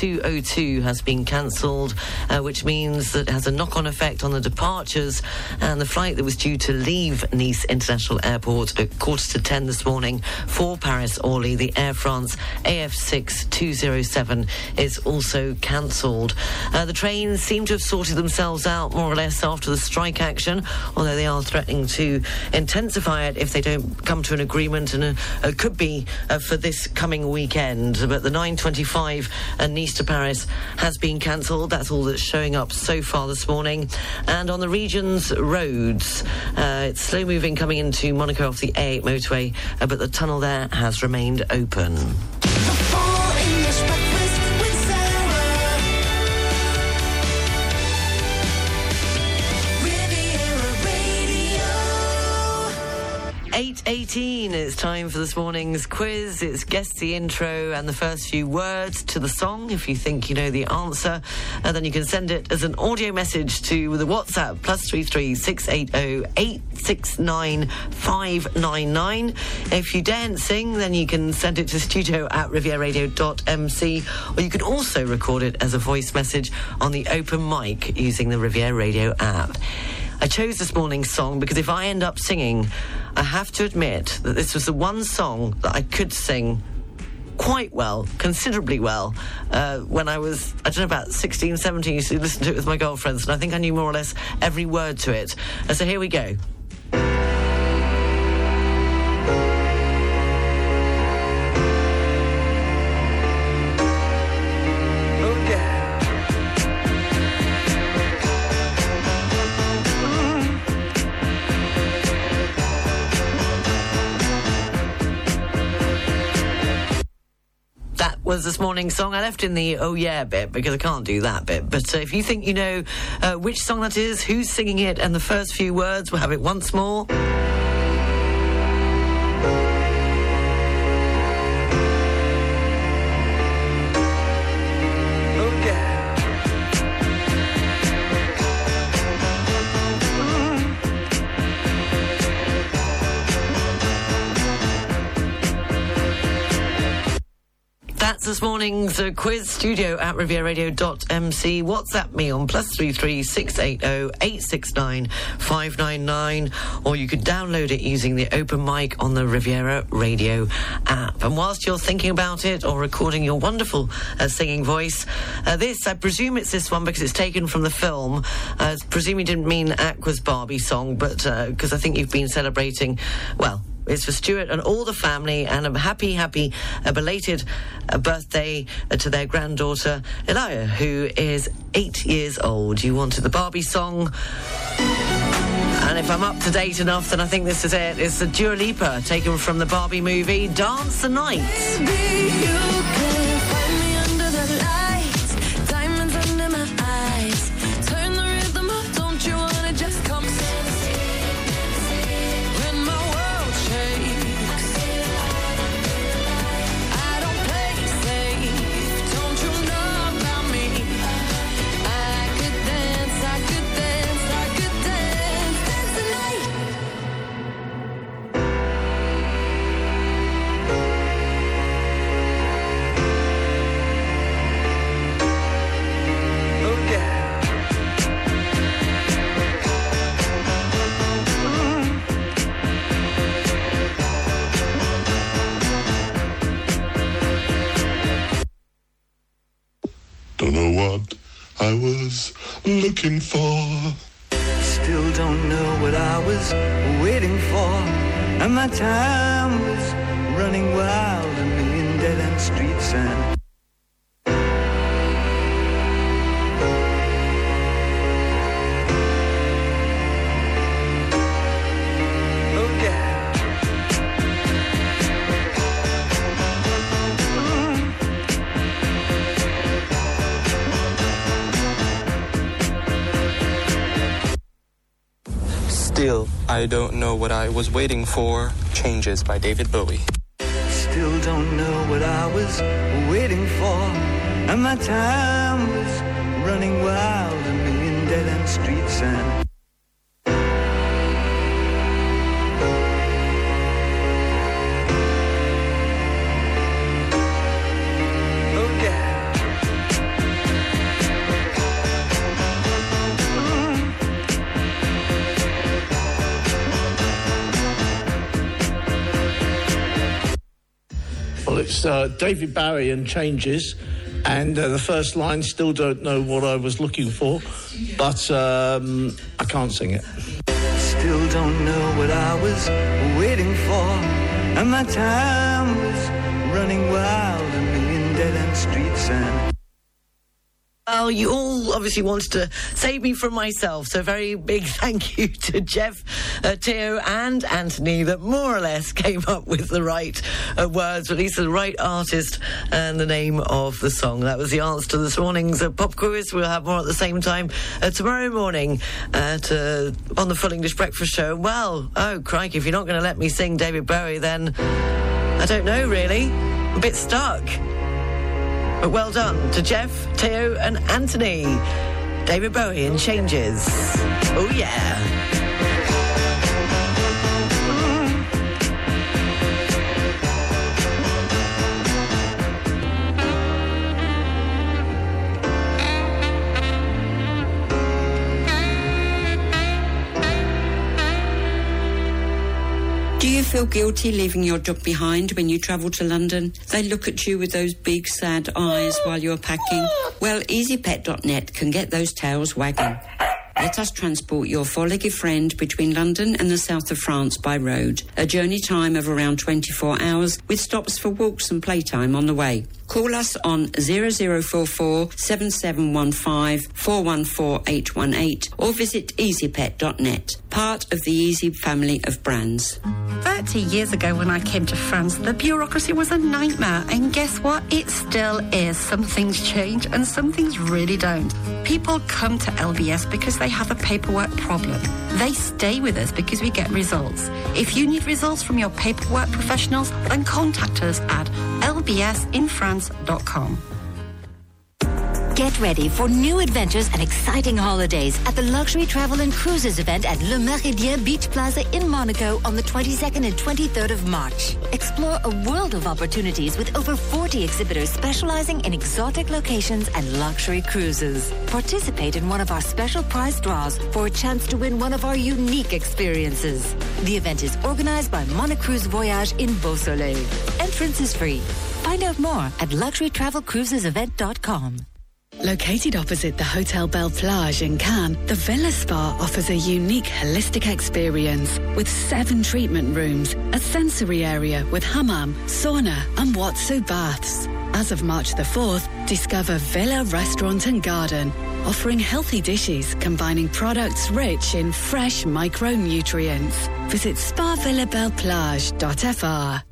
6202, has been cancelled, uh, which means that it has a knock on effect on the departures. And the flight that was due to leave Nice International Airport at quarter to ten this morning for Paris Orly, the Air France AF 6207, is also cancelled. Uh, the trains seem to have sorted themselves out more or less after the strike action, although they are threatening to intensify it if they don't come to an agreement, and uh, uh, could be uh, for this coming weekend. But the 9:25 uh, Nice to Paris has been cancelled. That's all that's showing up so far this morning. And on the region's roads, uh, it's slow moving coming into Monaco off the A8 motorway, uh, but the tunnel there has remained open. Eight eighteen. It's time for this morning's quiz. It's guess the intro and the first few words to the song. If you think you know the answer, and then you can send it as an audio message to the WhatsApp plus three three six eight zero eight six nine five nine nine. If you dance sing, then you can send it to studio at rivieradio.mc, or you can also record it as a voice message on the open mic using the Riviera Radio app. I chose this morning's song because if I end up singing, I have to admit that this was the one song that I could sing quite well, considerably well, uh, when I was, I don't know, about 16, 17, used to listen to it with my girlfriends, and I think I knew more or less every word to it. Uh, so here we go. Was this morning's song. I left in the oh yeah bit because I can't do that bit. But uh, if you think you know uh, which song that is, who's singing it, and the first few words, we'll have it once more. Morning's uh, quiz studio at rivieradio.mc. WhatsApp me on plus three three six eight zero eight six nine five nine nine, or you could download it using the open mic on the Riviera Radio app. And whilst you're thinking about it or recording your wonderful uh, singing voice, uh, this I presume it's this one because it's taken from the film. Uh, presume you didn't mean Aqua's Barbie song, but because I think you've been celebrating, well. It's for Stuart and all the family, and a happy, happy, uh, belated uh, birthday uh, to their granddaughter, Elia, who is eight years old. You wanted the Barbie song. And if I'm up to date enough, then I think this is it. It's the Dua Lipa, taken from the Barbie movie, Dance the Night. I was looking for. Still don't know what I was waiting for. And my time was running wild, million dead end streets and Still, I don't know what I was waiting for. Changes by David Bowie. Still don't know what I was waiting for. And my time was running wild, a million dead end streets and Uh, David Barry and Changes, and uh, the first line still don't know what I was looking for, but um, I can't sing it. Still don't know what I was waiting for. And my time was running wild, a million dead end streets and Well, you all obviously wanted to save me from myself, so very big thank you to Jeff, uh, Theo, and Anthony that more or less came up with the right uh, words, or at least the right artist and the name of the song. That was the answer to this morning's uh, pop quiz. We'll have more at the same time uh, tomorrow morning at, uh, on the Full English Breakfast Show. Well, oh, crikey, if you're not going to let me sing David Bowie, then I don't know really. I'm a bit stuck. But well done to Jeff, Theo, and Anthony. David Bowie and Changes. Oh, yeah. Feel guilty leaving your job behind when you travel to London? They look at you with those big sad eyes while you're packing. Well, EasyPet.net can get those tails wagging. Let us transport your four-legged friend between London and the south of France by road. A journey time of around 24 hours with stops for walks and playtime on the way. Call us on 0044 7715 414818 or visit easypet.net, part of the Easy family of brands. 30 years ago when I came to France, the bureaucracy was a nightmare. And guess what? It still is. Some things change and some things really don't. People come to LBS because they have a paperwork problem. They stay with us because we get results. If you need results from your paperwork professionals, then contact us at Get ready for new adventures and exciting holidays at the Luxury Travel and Cruises event at Le Méridien Beach Plaza in Monaco on the 22nd and 23rd of March. Explore a world of opportunities with over 40 exhibitors specializing in exotic locations and luxury cruises. Participate in one of our special prize draws for a chance to win one of our unique experiences. The event is organized by Monocruise Voyage in Beausoleil. Entrance is free. Find out more at luxurytravelcruisesevent.com. Located opposite the Hotel Belle Plage in Cannes, the Villa Spa offers a unique holistic experience with seven treatment rooms, a sensory area with hammam, sauna, and Watsu baths. As of March the 4th, discover Villa Restaurant and Garden, offering healthy dishes combining products rich in fresh micronutrients. Visit spavillabelleplage.fr.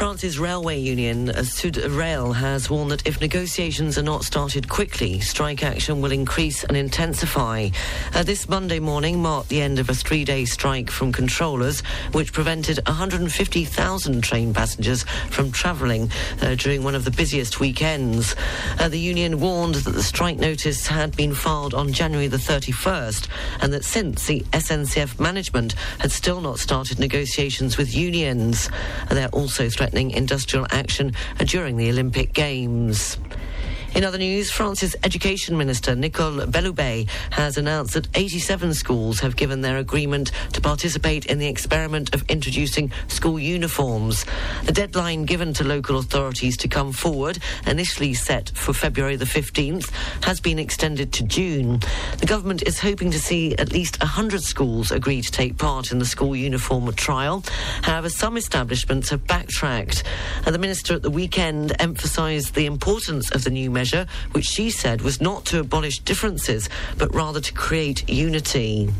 France's railway union, uh, Sud Rail, has warned that if negotiations are not started quickly, strike action will increase and intensify. Uh, this Monday morning marked the end of a three-day strike from controllers, which prevented 150,000 train passengers from travelling uh, during one of the busiest weekends. Uh, the union warned that the strike notice had been filed on January the 31st, and that since the SNCF management had still not started negotiations with unions, they're also threatening industrial action during the Olympic Games. In other news, France's Education Minister Nicole Belloubet has announced that 87 schools have given their agreement to participate in the experiment of introducing school uniforms. The deadline given to local authorities to come forward, initially set for February the 15th, has been extended to June. The government is hoping to see at least 100 schools agree to take part in the school uniform trial. However, some establishments have backtracked. And the minister at the weekend emphasised the importance of the new measure, which she said was not to abolish differences, but rather to create unity.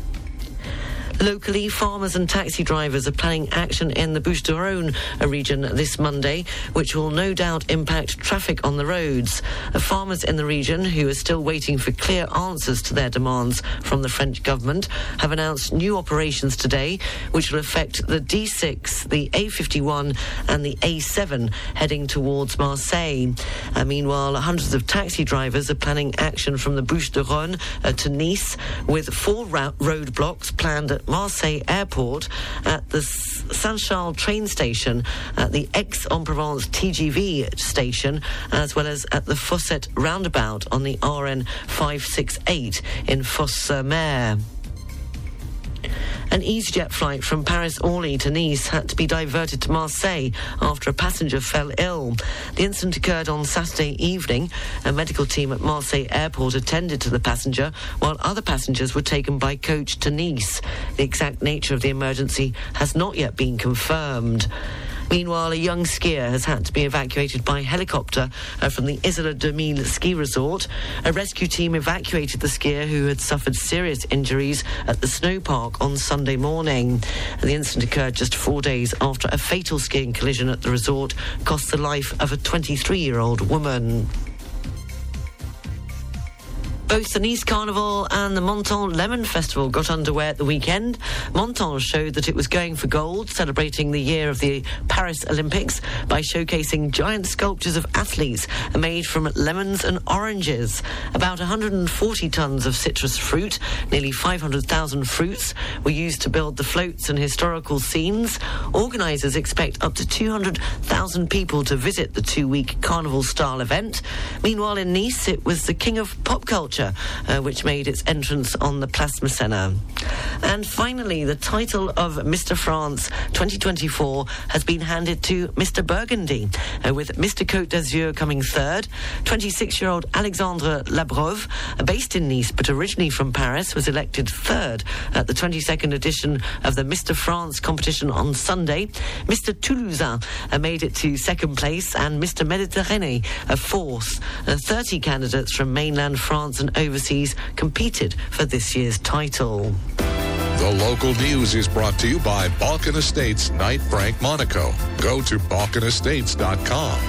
Locally, farmers and taxi drivers are planning action in the Bouches du Rhône region this Monday, which will no doubt impact traffic on the roads. Farmers in the region, who are still waiting for clear answers to their demands from the French government, have announced new operations today, which will affect the D6, the A51, and the A7 heading towards Marseille. Uh, meanwhile, hundreds of taxi drivers are planning action from the Bouches du Rhône uh, to Nice, with four ra- roadblocks planned at Marseille Airport, at the Saint Charles train station, at the Aix-en-Provence TGV station, as well as at the Fosset roundabout on the RN 568 in Fos-sur-Mer. An EasyJet flight from Paris Orly to Nice had to be diverted to Marseille after a passenger fell ill. The incident occurred on Saturday evening. A medical team at Marseille Airport attended to the passenger, while other passengers were taken by coach to Nice. The exact nature of the emergency has not yet been confirmed. Meanwhile, a young skier has had to be evacuated by helicopter uh, from the Isola 2000 ski resort. A rescue team evacuated the skier who had suffered serious injuries at the snow park on Sunday morning. The incident occurred just four days after a fatal skiing collision at the resort cost the life of a 23 year old woman. Both the Nice Carnival and the Menton Lemon Festival got underway at the weekend. Menton showed that it was going for gold, celebrating the year of the Paris Olympics by showcasing giant sculptures of athletes made from lemons and oranges. About 140 tons of citrus fruit, nearly 500,000 fruits, were used to build the floats and historical scenes. Organisers expect up to 200,000 people to visit the two week carnival style event. Meanwhile, in Nice, it was the king of pop culture uh, which made its entrance on the Place Masséna. And finally, the title of Mr. France 2024 has been handed to Mr. Burgundy, uh, with Mr. Côte d'Azur coming third. 26-year-old Alexandre Labrove, uh, based in Nice but originally from Paris, was elected third at the 22nd edition of the Mr. France competition on Sunday. Mr. Toulousain uh, made it to second place, and Mr. Méditerranée a fourth. Uh, 30 candidates from mainland France and overseas competed for this year's title. The local news is brought to you by Balkan Estates Knight Frank Monaco. Go to balkanestates.com.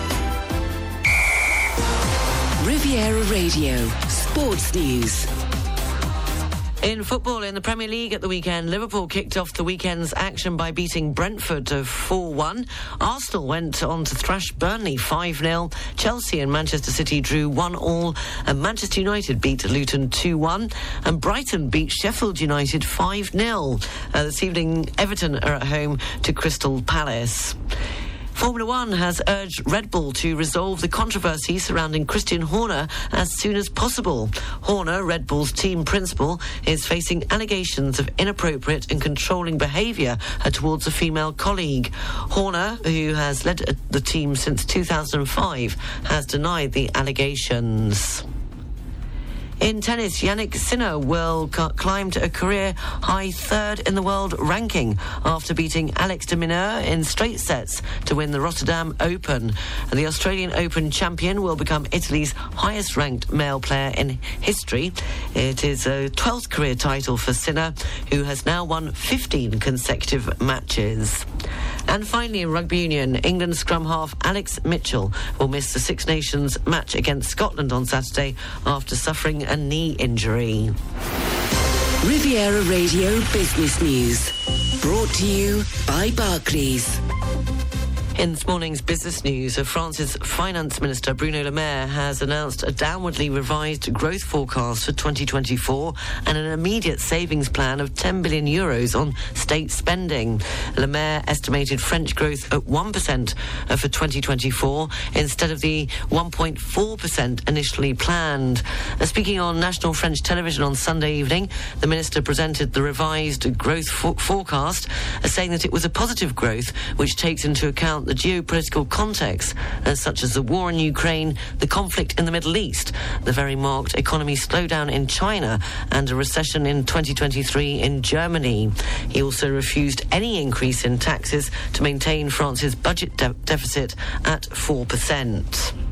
Riviera Radio, Sports News. In football, in the Premier League at the weekend, Liverpool kicked off the weekend's action by beating Brentford to 4 1. Arsenal went on to thrash Burnley 5 0. Chelsea and Manchester City drew 1 all. And Manchester United beat Luton 2 1. And Brighton beat Sheffield United 5 0. Uh, this evening, Everton are at home to Crystal Palace. Formula One has urged Red Bull to resolve the controversy surrounding Christian Horner as soon as possible. Horner, Red Bull's team principal, is facing allegations of inappropriate and controlling behaviour uh, towards a female colleague. Horner, who has led uh, the team since 2005, has denied the allegations. In tennis, Jannik Sinner will c- climb to a career high third in the world ranking after beating Alex de Minaur in straight sets to win the Rotterdam Open. The Australian Open champion will become Italy's highest ranked male player in history. It is a 12th career title for Sinner, who has now won 15 consecutive matches. And finally, in rugby union, England scrum half Alex Mitchell will miss the Six Nations match against Scotland on Saturday after suffering a knee injury. Riviera Radio Business News. Brought to you by Barclays. In this morning's business news, France's finance minister Bruno Le Maire has announced a downwardly revised growth forecast for 2024 and an immediate savings plan of 10 billion euros on state spending. Le Maire estimated French growth at 1% uh, for 2024 instead of the 1.4% initially planned. Uh, speaking on national French television on Sunday evening, the minister presented the revised growth fo- forecast, uh, saying that it was a positive growth which takes into account the geopolitical context, uh, such as the war in Ukraine, the conflict in the Middle East, the very marked economy slowdown in China, and a recession in 2023 in Germany. He also refused any increase in taxes to maintain France's budget de- deficit at 4%.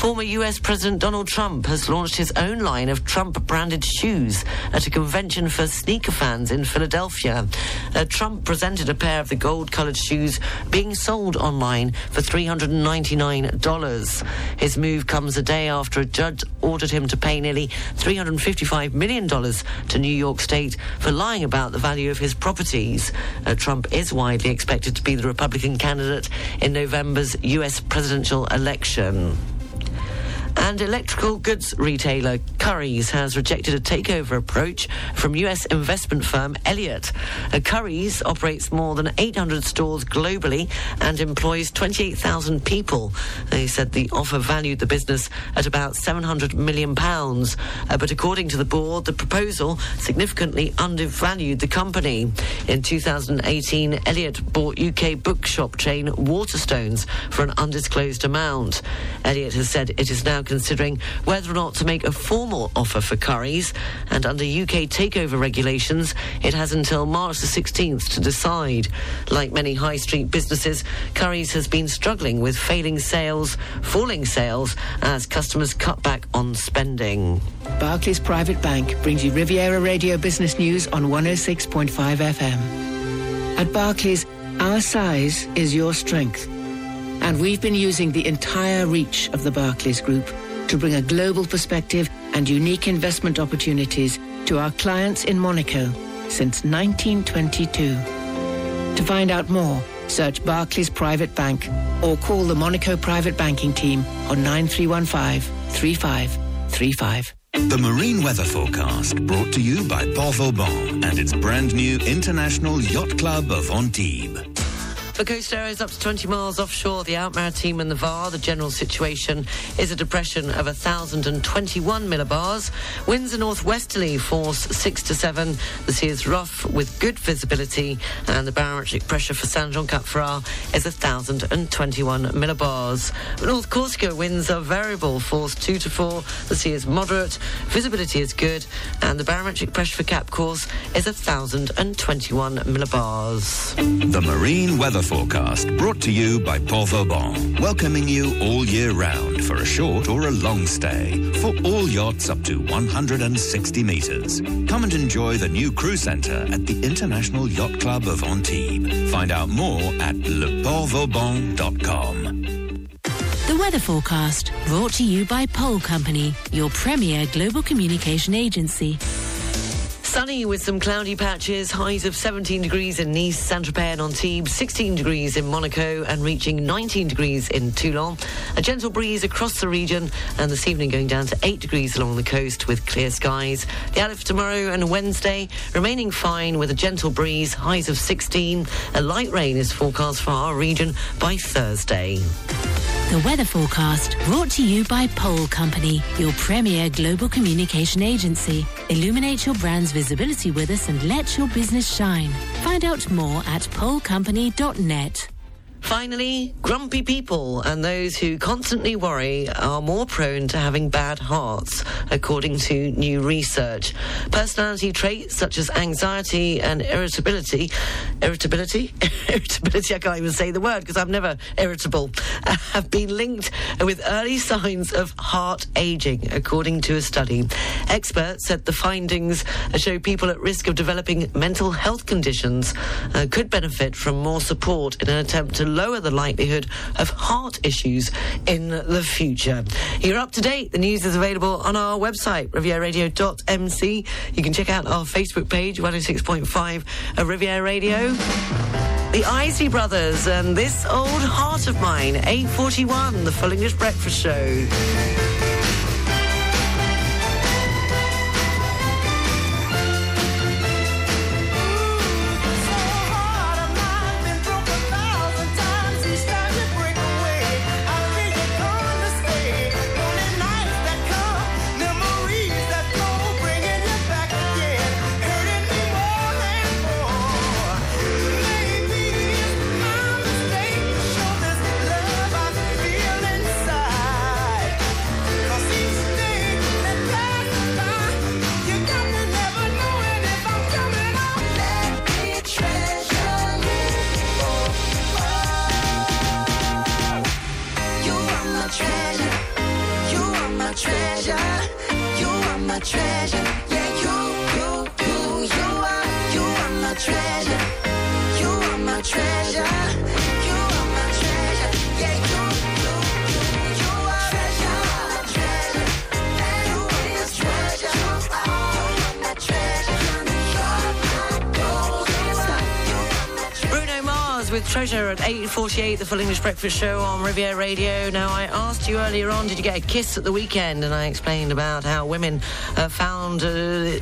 Former US President Donald Trump has launched his own line of Trump branded shoes at a convention for sneaker fans in Philadelphia. Uh, Trump presented a pair of the gold colored shoes being sold online for $399. His move comes a day after a judge ordered him to pay nearly $355 million to New York State for lying about the value of his properties. Uh, Trump is widely expected to be the Republican candidate in November's US presidential election. And electrical goods retailer Currys has rejected a takeover approach from US investment firm Elliott. Uh, Currys operates more than 800 stores globally and employs 28,000 people. They said the offer valued the business at about 700 million pounds. Uh, but according to the board, the proposal significantly undervalued the company. In 2018, Elliott bought UK bookshop chain Waterstones for an undisclosed amount. Elliott has said it is now considering whether or not to make a formal offer for Currys, and under UK takeover regulations, it has until March the 16th to decide. Like many high street businesses, Currys has been struggling with failing sales, falling sales, as customers cut back on spending. Barclays Private Bank brings you Riviera Radio Business News on 106.5 FM. At Barclays, our size is your strength. And we've been using the entire reach of the Barclays Group to bring a global perspective and unique investment opportunities to our clients in Monaco since 1922. To find out more, search Barclays Private Bank or call the Monaco Private Banking Team on 9315 3535. The Marine Weather Forecast brought to you by Port Vauban and its brand new International Yacht Club of Antibes. For coast areas up to 20 miles offshore, the Alpes-Maritimes and the VAR, the general situation is a depression of 1,021 millibars. Winds are northwesterly, force 6 to 7. The sea is rough with good visibility, and the barometric pressure for Saint Jean Cap is 1,021 millibars. North Corsica winds are variable, force 2 to 4. The sea is moderate, visibility is good, and the barometric pressure for Cap Corse is 1,021 millibars. The Marine Weather Forecast brought to you by Port Vauban, welcoming you all year round for a short or a long stay for all yachts up to 160 metres. Come and enjoy the new crew centre at the International Yacht Club of Antibes. Find out more at leportvauban.com. The weather forecast brought to you by Pole Company, your premier global communication agency. Sunny with some cloudy patches, highs of 17 degrees in Nice, Saint-Tropez and Antibes, 16 degrees in Monaco and reaching 19 degrees in Toulon. A gentle breeze across the region and this evening going down to 8 degrees along the coast with clear skies. The outlook for tomorrow and Wednesday remaining fine with a gentle breeze, highs of 16. A light rain is forecast for our region by Thursday. The weather forecast brought to you by Pole Company, your premier global communication agency. Illuminate your brand's visibility with us and let your business shine. Find out more at polecompany.net. Finally, grumpy people and those who constantly worry are more prone to having bad hearts, according to new research. Personality traits such as anxiety and irritability, irritability, irritability, I can't even say the word because I'm never irritable, have been linked with early signs of heart aging, according to a study. Experts said the findings show people at risk of developing mental health conditions uh, could benefit from more support in an attempt to lower the likelihood of heart issues in the future. You're up to date. The news is available on our website, rivieradio.mc. You can check out our Facebook page, 106.5 of Riviera Radio. The Isley Brothers and this old heart of mine, 841, the Full English Breakfast Show. 48, the Full English Breakfast Show on Riviera Radio. Now, I asked you earlier on, did you get a kiss at the weekend? And I explained about how women uh, found uh,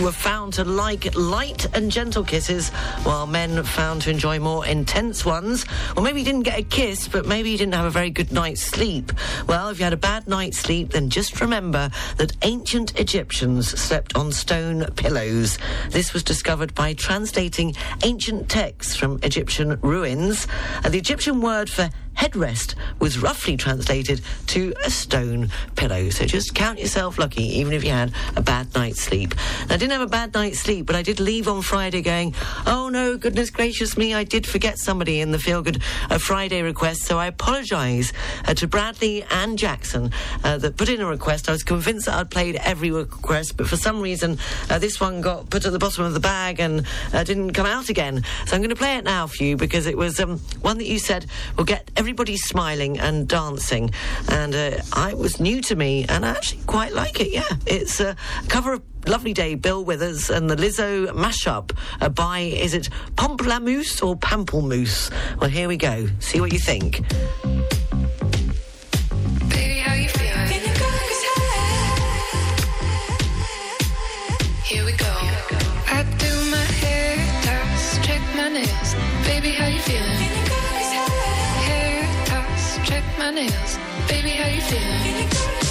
were found to like light and gentle kisses, while men found to enjoy more intense ones. Or maybe you didn't get a kiss, but maybe you didn't have a very good night's sleep. Well, if you had a bad night's sleep, then just remember that ancient Egyptians slept on stone pillows. This was discovered by translating ancient texts from Egyptian ruins. And the Egyptian word for headrest was roughly translated to a stone pillow. So just count yourself lucky, even if you had a bad night's sleep. I didn't have a bad night's sleep, but I did leave on Friday going, oh no, goodness gracious me, I did forget somebody in the Feel Good uh, Friday request. So I apologise uh, to Bradley and Jackson uh, that put in a request. I was convinced that I'd played every request, but for some reason uh, this one got put at the bottom of the bag and uh, didn't come out again. So I'm going to play it now for you because it was um, one that you said will get everybody smiling and dancing. And uh, I it was new to me and I actually quite like it. Yeah, it's a cover of Lovely Day, Bill Withers, and the Lizzo mashup uh, by, is it Pomplamoose or Pamplemousse? Well, here we go. See what you think. My nails. Baby, how you feeling?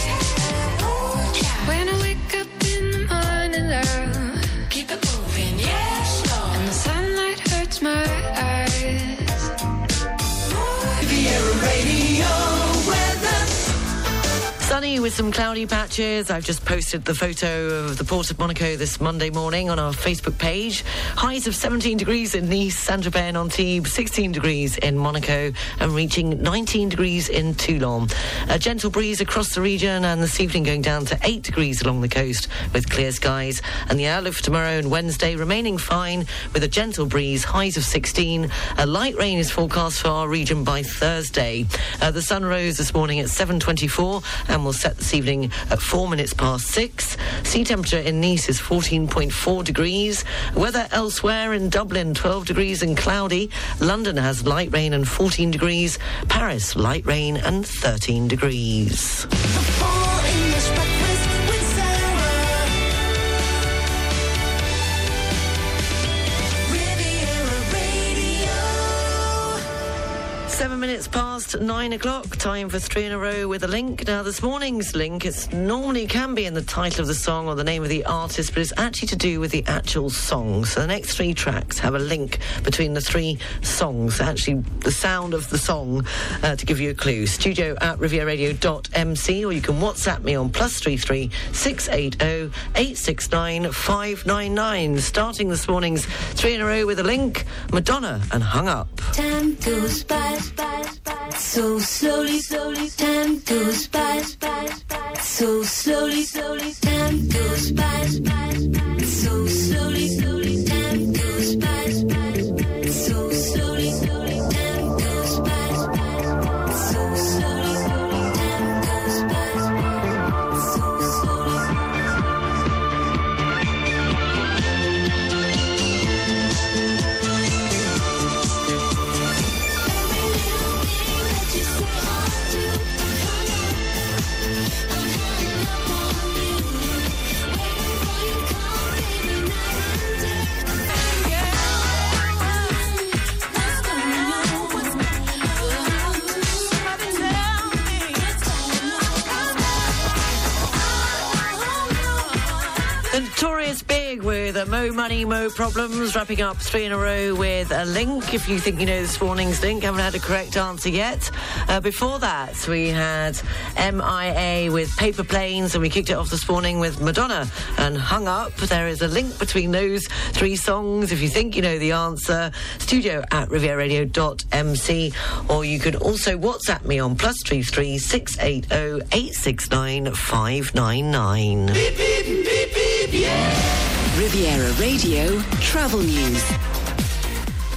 Sunny with some cloudy patches. I've just posted the photo of the port of Monaco this Monday morning on our Facebook page. Highs of 17 degrees in Nice, Saint-Tropez Antibes, 16 degrees in Monaco and reaching 19 degrees in Toulon. A gentle breeze across the region and this evening going down to 8 degrees along the coast with clear skies. And the outlook for tomorrow and Wednesday remaining fine with a gentle breeze, highs of 16. A light rain is forecast for our region by Thursday. Uh, the sun rose this morning at 7.24 and will set this evening at 4 minutes past 6. Sea temperature in Nice is 14.4 degrees. Weather elsewhere in Dublin, 12 degrees and cloudy. London has light rain and 14 degrees. Paris, light rain and 13 degrees. Seven minutes past nine o'clock. Time for three in a row with a link. Now, this morning's link, it's normally can be in the title of the song or the name of the artist, but it's actually to do with the actual song. So the next three tracks have a link between the three songs. Actually, the sound of the song uh, to give you a clue. Studio at rivieradio.mc or you can WhatsApp me on plus three three six eight zero eight six nine five nine nine. Starting this morning's three in a row with a link. Madonna and Hung Up. So slowly, slowly. Time goes by, so slowly, slowly. Time goes by, so slowly, slowly. Uh, Mo Money, Mo Problems, wrapping up three in a row with a link. If you think you know this morning's link, haven't had a correct answer yet. Uh, before that, we had MIA with Paper Planes, and we kicked it off this morning with Madonna and Hung Up. There is a link between those three songs. If you think you know the answer, studio at rivieradio.mc, or you can also WhatsApp me on plus three three six eight zero eight six nine five nine nine. Riviera Radio Travel News.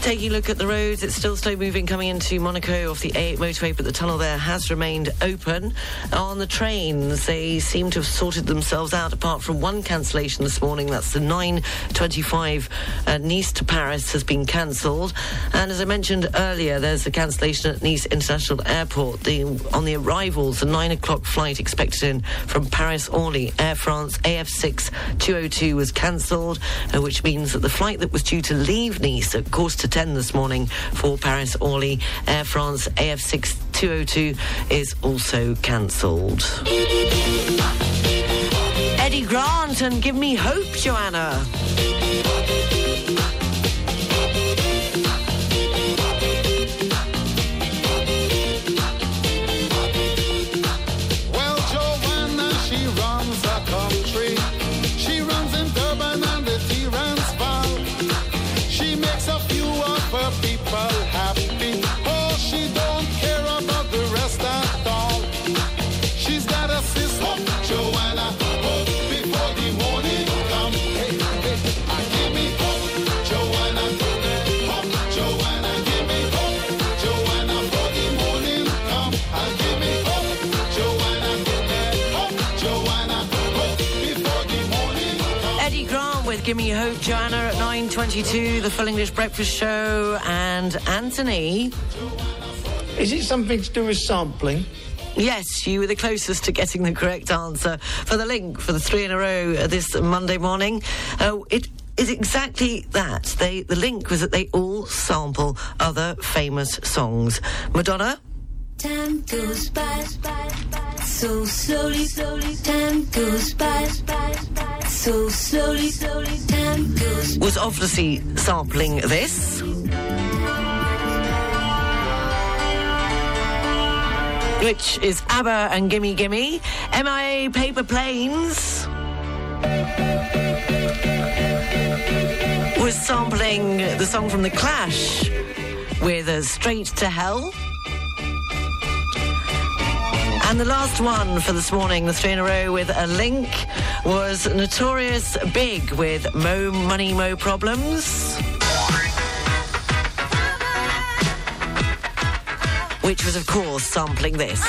Taking a look at the roads, it's still slow moving coming into Monaco off the A8 motorway, but the tunnel there has remained open. On the trains, they seem to have sorted themselves out, apart from one cancellation this morning. That's the 9.25 uh, Nice to Paris has been cancelled. And as I mentioned earlier, there's a cancellation at Nice International Airport. The, on the arrivals, the 9 o'clock flight expected in from Paris Orly, Air France AF6 202 was cancelled, uh, which means that the flight that was due to leave Nice at quarter to 10 this morning for Paris Orly Air France AF6 202 is also cancelled. Eddie Grant and Give Me Hope, Joanna. 22, the Full English Breakfast Show, and Anthony. Is it something to do with sampling? Yes, you were the closest to getting the correct answer for the link for the three in a row this Monday morning. Uh, it is exactly that. They, the link was that they all sample other famous songs. Madonna. Time goes by so slowly, slowly. Time goes by so slowly, slowly. Time goes was obviously sampling this. Which is ABBA and Gimme Gimme. MIA Paper Planes was sampling the song from The Clash with a Straight to Hell. And the last one for this morning, the three in a row with a link, was Notorious Big with Mo Money Mo Problems. Which was, of course, sampling this.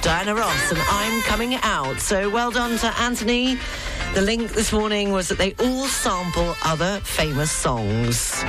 Diana Ross and I'm Coming Out. So well done to Anthony. The link this morning was that they all sample other famous songs.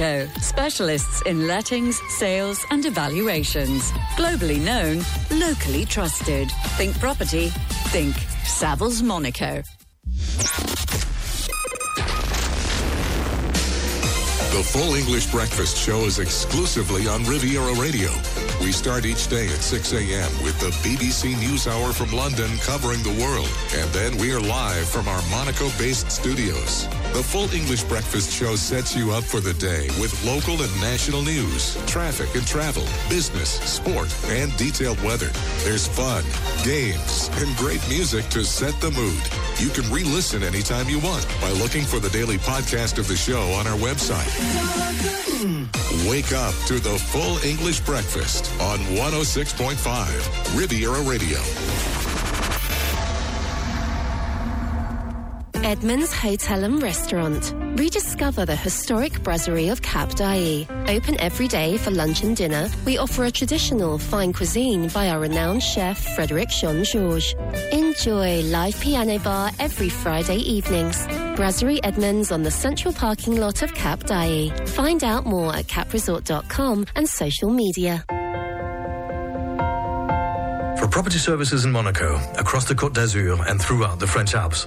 Monaco, specialists in lettings, sales, and evaluations. Globally known, locally trusted. Think property, think Savills Monaco. The Full English Breakfast Show is exclusively on Riviera Radio. We start each day at 6 a.m. with the BBC News Hour from London covering the world. And then we are live from our Monaco-based studios. The Full English Breakfast Show sets you up for the day with local and national news, traffic and travel, business, sport, and detailed weather. There's fun, games, and great music to set the mood. You can re-listen anytime you want by looking for the daily podcast of the show on our website. Wake up to the full English breakfast on 106.5 Riviera Radio. Edmonds Hotel and Restaurant. Rediscover the historic brasserie of Cap d'Ail. Open every day for lunch and dinner, we offer a traditional fine cuisine by our renowned chef Frederic Jean Georges. Enjoy live piano bar every Friday evenings. Brasserie Edmonds on the central parking lot of Cap d'Ail. Find out more at capresort.com and social media. For property services in Monaco, across the Côte d'Azur, and throughout the French Alps,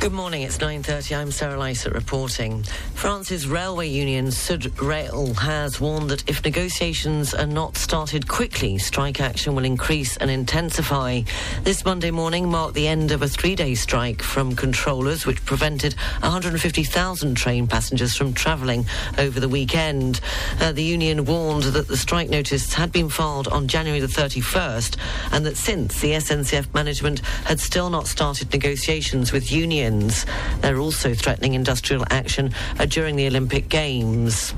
Good morning, it's 9.30. I'm Sarah Lysett reporting. France's railway union SUD-Rail has warned that if negotiations are not started quickly, strike action will increase and intensify. This Monday morning marked the end of a three-day strike from controllers, which prevented 150,000 train passengers from travelling over the weekend. Uh, the union warned that the strike notice had been filed on January the 31st and that since the SNCF management had still not started negotiations with unions, they're also threatening industrial action uh, during the Olympic Games.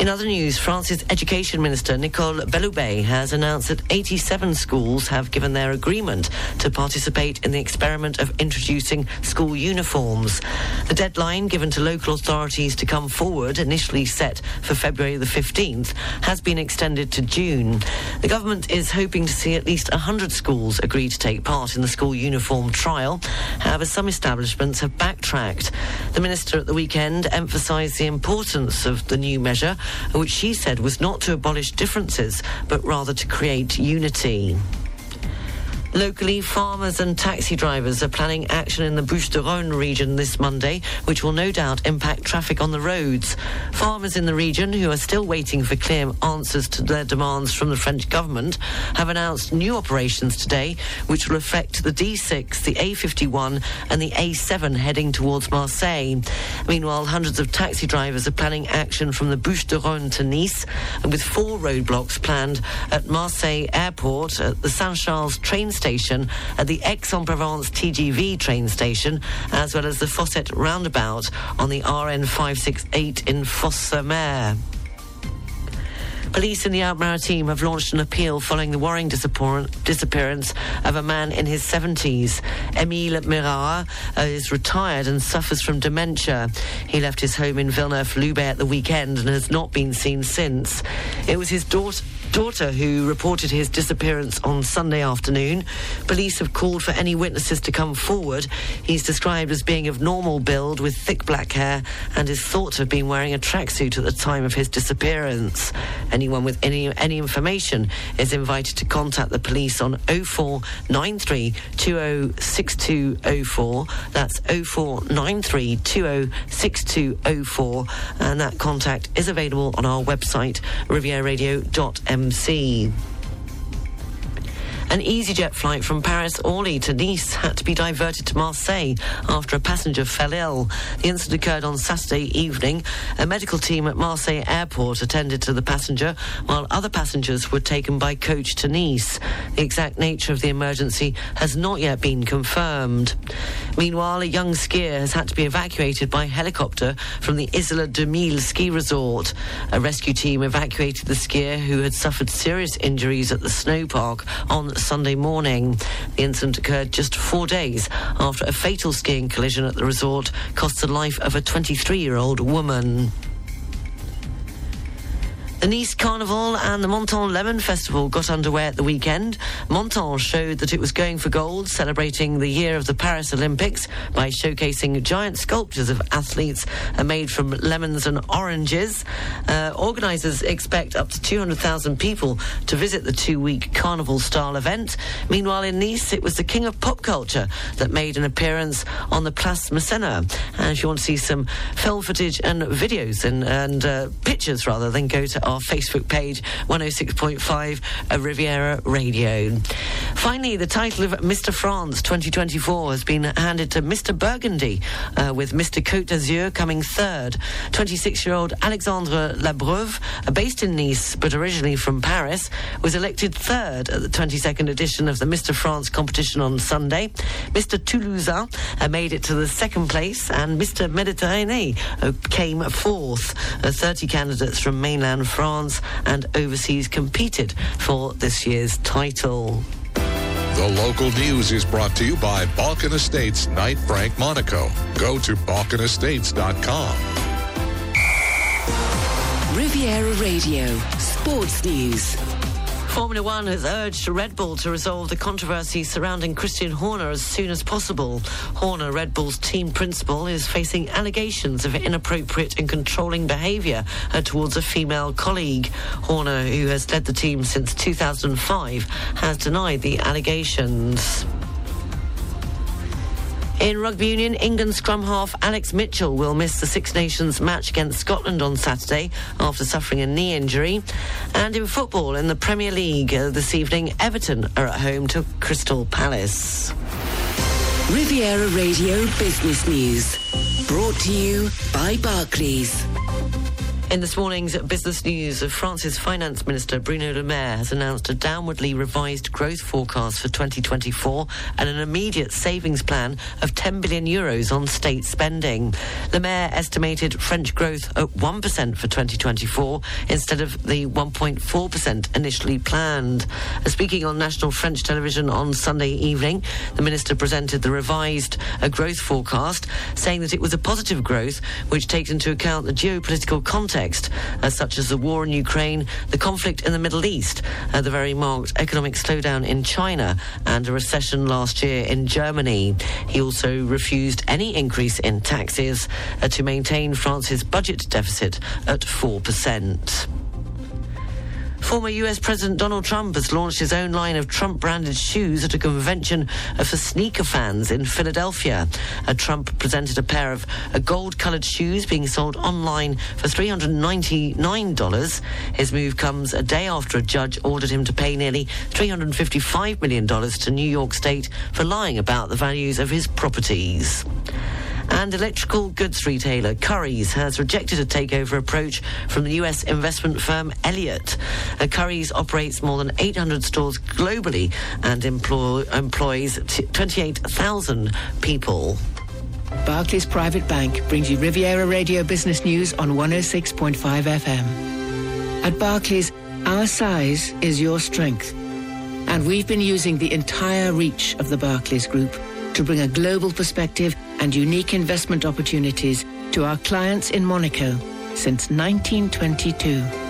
In other news, France's Education Minister Nicole Belloubet has announced that 87 schools have given their agreement to participate in the experiment of introducing school uniforms. The deadline given to local authorities to come forward, initially set for February the 15th, has been extended to June. The government is hoping to see at least 100 schools agree to take part in the school uniform trial. However, some establishments have backtracked. The minister at the weekend emphasised the importance of the new measure which she said was not to abolish differences, but rather to create unity. Locally, farmers and taxi drivers are planning action in the Bouches-du-Rhône region this Monday, which will no doubt impact traffic on the roads. Farmers in the region, who are still waiting for clear answers to their demands from the French government, have announced new operations today, which will affect the D6, the A51 and the A7 heading towards Marseille. Meanwhile, hundreds of taxi drivers are planning action from the Bouches-du-Rhône to Nice, and with four roadblocks planned at Marseille Airport, at the Saint-Charles train station, at the Aix-en-Provence TGV train station, as well as the Fosset roundabout on the RN 568 in Fos-sur-Mer. Police in the Alpes-Maritimes have launched an appeal following the worrying disappearance of a man in his 70s. Emile Mirat is retired and suffers from dementia. He left his home in Villeneuve-Loubet at the weekend and has not been seen since. It was his daughter daughter who reported his disappearance on Sunday afternoon. Police have called for any witnesses to come forward. He's described as being of normal build with thick black hair and is thought to have been wearing a tracksuit at the time of his disappearance. Anyone with any any information is invited to contact the police on 0493 206204. That's 0493 206204 and that contact is available on our website rivieradio.m MC. An EasyJet flight from Paris Orly to Nice had to be diverted to Marseille after a passenger fell ill. The incident occurred on Saturday evening. A medical team at Marseille Airport attended to the passenger, while other passengers were taken by coach to Nice. The exact nature of the emergency has not yet been confirmed. Meanwhile, a young skier has had to be evacuated by helicopter from the Isola 2000 ski resort. A rescue team evacuated the skier who had suffered serious injuries at the snow park on Sunday morning. The incident occurred just four days after a fatal skiing collision at the resort cost the life of a 23 year old woman. The Nice Carnival and the Menton Lemon Festival got underway at the weekend. Menton showed that it was going for gold, celebrating the year of the Paris Olympics by showcasing giant sculptures of athletes uh, made from lemons and oranges. Uh, organisers expect up to 200,000 people to visit the two-week carnival-style event. Meanwhile, in Nice, it was the king of pop culture that made an appearance on the Place Masséna. And if you want to see some film footage and videos and, and uh, pictures, rather, then go to our Facebook page, 106.5 Riviera Radio. Finally, the title of Mr. France 2024 has been handed to Mr. Burgundy, uh, with Mr. Côte d'Azur coming third. 26-year-old Alexandre Labreuve, uh, based in Nice but originally from Paris, was elected third at the 22nd edition of the Mr. France competition on Sunday. Mr. Toulousain uh, made it to the second place, and Mr. Mediterranee uh, came fourth. Uh, 30 candidates from mainland France and overseas competed for this year's title. The local news is brought to you by Balkan Estates Knight Frank Monaco. Go to balkanestates.com. Riviera Radio, Sports News. Formula One has urged Red Bull to resolve the controversy surrounding Christian Horner as soon as possible. Horner, Red Bull's team principal, is facing allegations of inappropriate and controlling behaviour uh, towards a female colleague. Horner, who has led the team since 2005, has denied the allegations. In rugby union, England scrum half Alex Mitchell will miss the Six Nations match against Scotland on Saturday after suffering a knee injury. And in football, in the Premier League uh, this evening, Everton are at home to Crystal Palace. Riviera Radio Business News. Brought to you by Barclays. In this morning's business news, France's finance minister Bruno Le Maire has announced a downwardly revised growth forecast for 2024 and an immediate savings plan of 10 billion euros on state spending. Le Maire estimated French growth at 1% for 2024 instead of the 1.4% initially planned. Speaking on national French television on Sunday evening, the minister presented the revised uh, growth forecast, saying that it was a positive growth which takes into account the geopolitical context uh, such as the war in Ukraine, the conflict in the Middle East, uh, the very marked economic slowdown in China, and a recession last year in Germany. He also refused any increase in taxes uh, to maintain France's budget deficit at 4%. Former US President Donald Trump has launched his own line of Trump branded shoes at a convention for sneaker fans in Philadelphia. Uh, Trump presented a pair of uh, gold colored shoes being sold online for $399. His move comes a day after a judge ordered him to pay nearly $355 million to New York State for lying about the values of his properties. And electrical goods retailer Currys has rejected a takeover approach from the US investment firm Elliott. Currys operates more than 800 stores globally and employ, employs t- 28,000 people. Barclays Private Bank brings you Riviera Radio Business News on 106.5 FM. At Barclays, our size is your strength. And we've been using the entire reach of the Barclays Group to bring a global perspective and unique investment opportunities to our clients in Monaco since 1922.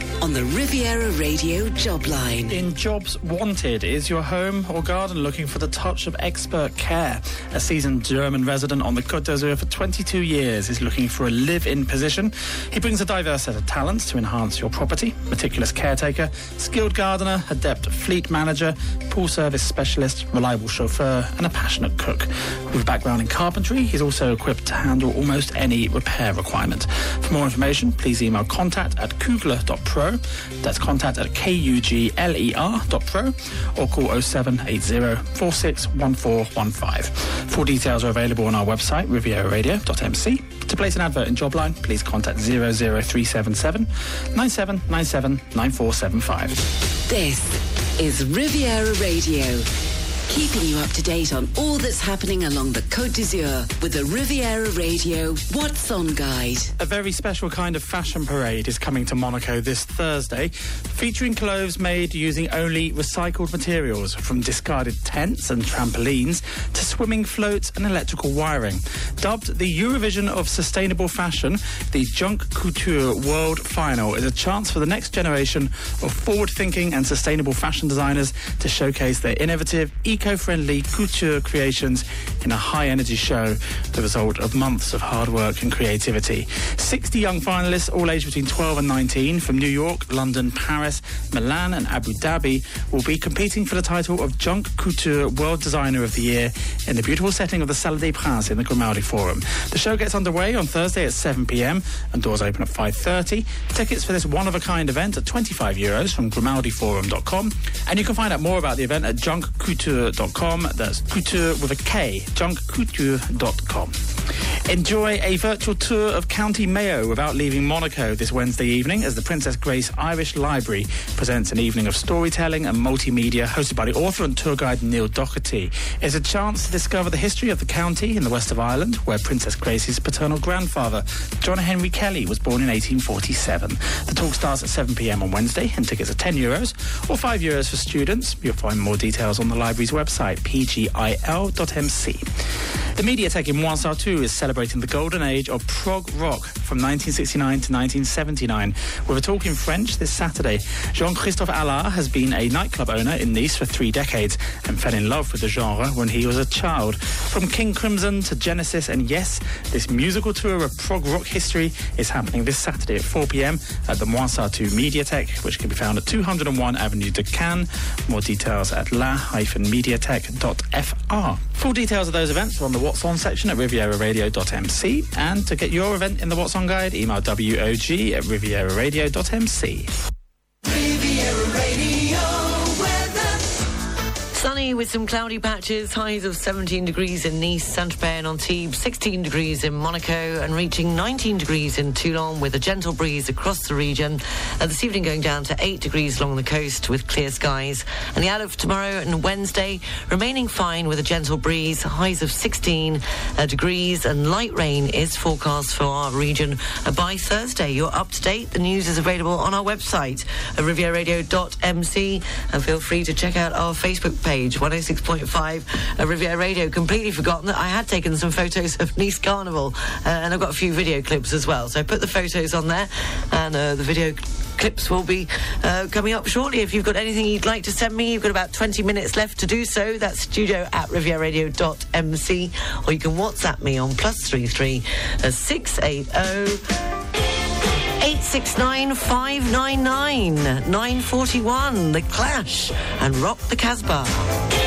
on the Riviera Radio job line. In Jobs Wanted, is your home or garden looking for the touch of expert care? A seasoned German resident on the Côte d'Azur for 22 years is looking for a live-in position. He brings a diverse set of talents to enhance your property. Meticulous caretaker, skilled gardener, adept fleet manager, pool service specialist, reliable chauffeur, and a passionate cook. With a background in carpentry, he's also equipped to handle almost any repair requirement. For more information, please email contact at kugler.pro that's contact at kugler.pro or call 0780 461415. Full details are available on our website, rivieraradio.mc. To place an advert in Jobline, please contact 00377 9797 9475. This is Riviera Radio. Keeping you up to date on all that's happening along the Côte d'Azur with the Riviera Radio What's On Guide. A very special kind of fashion parade is coming to Monaco this Thursday, featuring clothes made using only recycled materials, from discarded tents and trampolines to swimming floats and electrical wiring. Dubbed the Eurovision of Sustainable Fashion, the Junk Couture World Final is a chance for the next generation of forward-thinking and sustainable fashion designers to showcase their innovative, eco-friendly couture creations in a high-energy show, the result of months of hard work and creativity. 60 young finalists, all aged between 12 and 19, from New York, London, Paris, Milan and Abu Dhabi, will be competing for the title of Junk Couture World Designer of the Year in the beautiful setting of the Salle des Princes in the Grimaldi Forum. The show gets underway on Thursday at 7pm and doors open at 5.30. Tickets for this one-of-a-kind event are 25 euros from grimaldiforum.com and you can find out more about the event at junkcouture.com. That's couture with a K, junkcouture.com. Enjoy a virtual tour of County Mayo without leaving Monaco this Wednesday evening as the Princess Grace Irish Library presents an evening of storytelling and multimedia hosted by the author and tour guide Neil Doherty. It's a chance to discover the history of the county in the west of Ireland where Princess Grace's paternal grandfather, John Henry Kelly, was born in 1847. The talk starts at 7pm on Wednesday and tickets are 10 euros or 5 euros for students. You'll find more details on the library's website, pgil.mc. The Mediatek in Mouans-Sartoux is celebrating the golden age of prog rock from 1969 to 1979 with a talk in French this Saturday. Jean-Christophe Allard has been a nightclub owner in Nice for three decades and fell in love with the genre when he was a child. From King Crimson to Genesis and Yes, this musical tour of prog rock history is happening this Saturday at 4pm at the Mouans-Sartoux Mediatek, which can be found at 201 Avenue de Cannes. More details at la-mediatek.fr. Full details of those events are on the What's On section at rivieraradio.mc. And to get your event in the What's On guide, email WOG at rivieraradio.mc. With some cloudy patches, highs of 17 degrees in Nice, Saint-Tropez and Antibes, 16 degrees in Monaco and reaching 19 degrees in Toulon with a gentle breeze across the region. Uh, this evening going down to 8 degrees along the coast with clear skies. And the outlook for tomorrow and Wednesday remaining fine with a gentle breeze, highs of 16 uh, degrees and light rain is forecast for our region uh, by Thursday. You're up to date. The news is available on our website, rivieradio.mc and feel free to check out our Facebook page, 106.5 uh, Riviera Radio. Completely forgotten that I had taken some photos of Nice Carnival, uh, and I've got a few video clips as well. So I put the photos on there, and uh, the video clips will be uh, coming up shortly. If you've got anything you'd like to send me, you've got about 20 minutes left to do so. That's studio at rivieradio.mc, or you can WhatsApp me on plus three three uh, six eight zero. 869 599 941 The Clash and Rock the Casbah.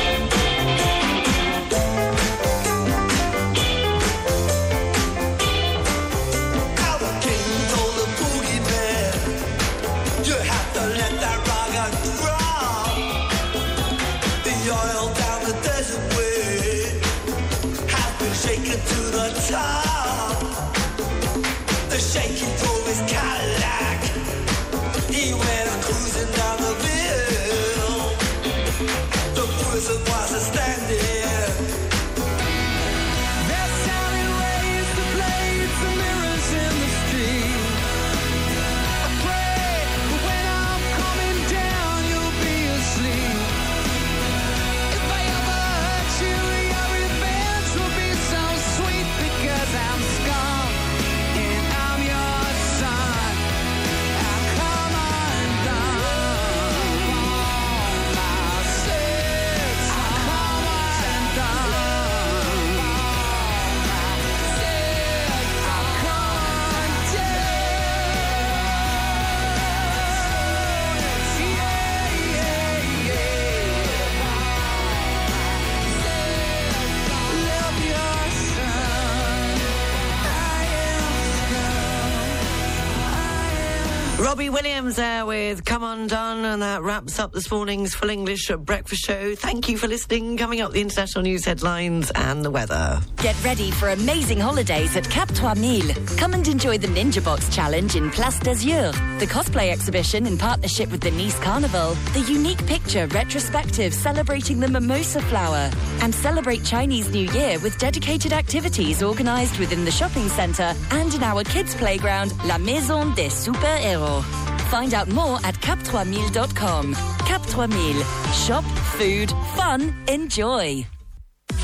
Robbie Williams there with Come On Undone, and that wraps up this morning's Full English Breakfast Show. Thank you for listening. Coming up, the international news headlines and the weather. Get ready for amazing holidays at Cap 3000. Come and enjoy the Ninja Box Challenge in Place d'Azur, the cosplay exhibition in partnership with the Nice Carnival, the unique picture retrospective celebrating the mimosa flower, and celebrate Chinese New Year with dedicated activities organised within the shopping centre and in our kids' playground, La Maison des Super-Héros. Find out more at cap3000.com. Cap 3000. Shop, food, fun, enjoy.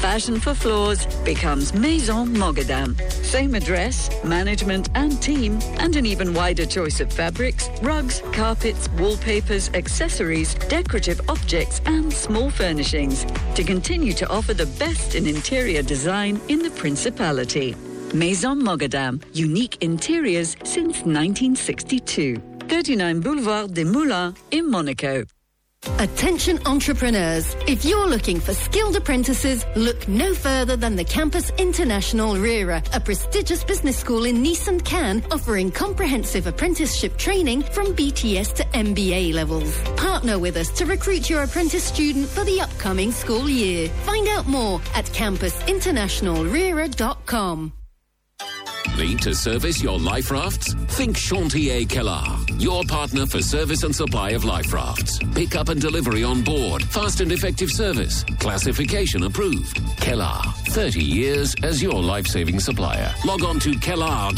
Fashion for Floors becomes Maison Mogadam. Same address, management and team, and an even wider choice of fabrics, rugs, carpets, wallpapers, accessories, decorative objects, and small furnishings to continue to offer the best in interior design in the Principality. Maison Mogadam, unique interiors since 1962. 39 Boulevard des Moulins in Monaco. Attention entrepreneurs. If you're looking for skilled apprentices, look no further than the Campus International RERA, a prestigious business school in Nice and Cannes offering comprehensive apprenticeship training from BTS to MBA levels. Partner with us to recruit your apprentice student for the upcoming school year. Find out more at campusinternationalrera.com. To service your life rafts? Think Chantier Kellar, your partner for service and supply of life rafts. Pick up and delivery on board, fast and effective service, classification approved. Kellar, 30 years as your life-saving supplier. Log on to Kellar.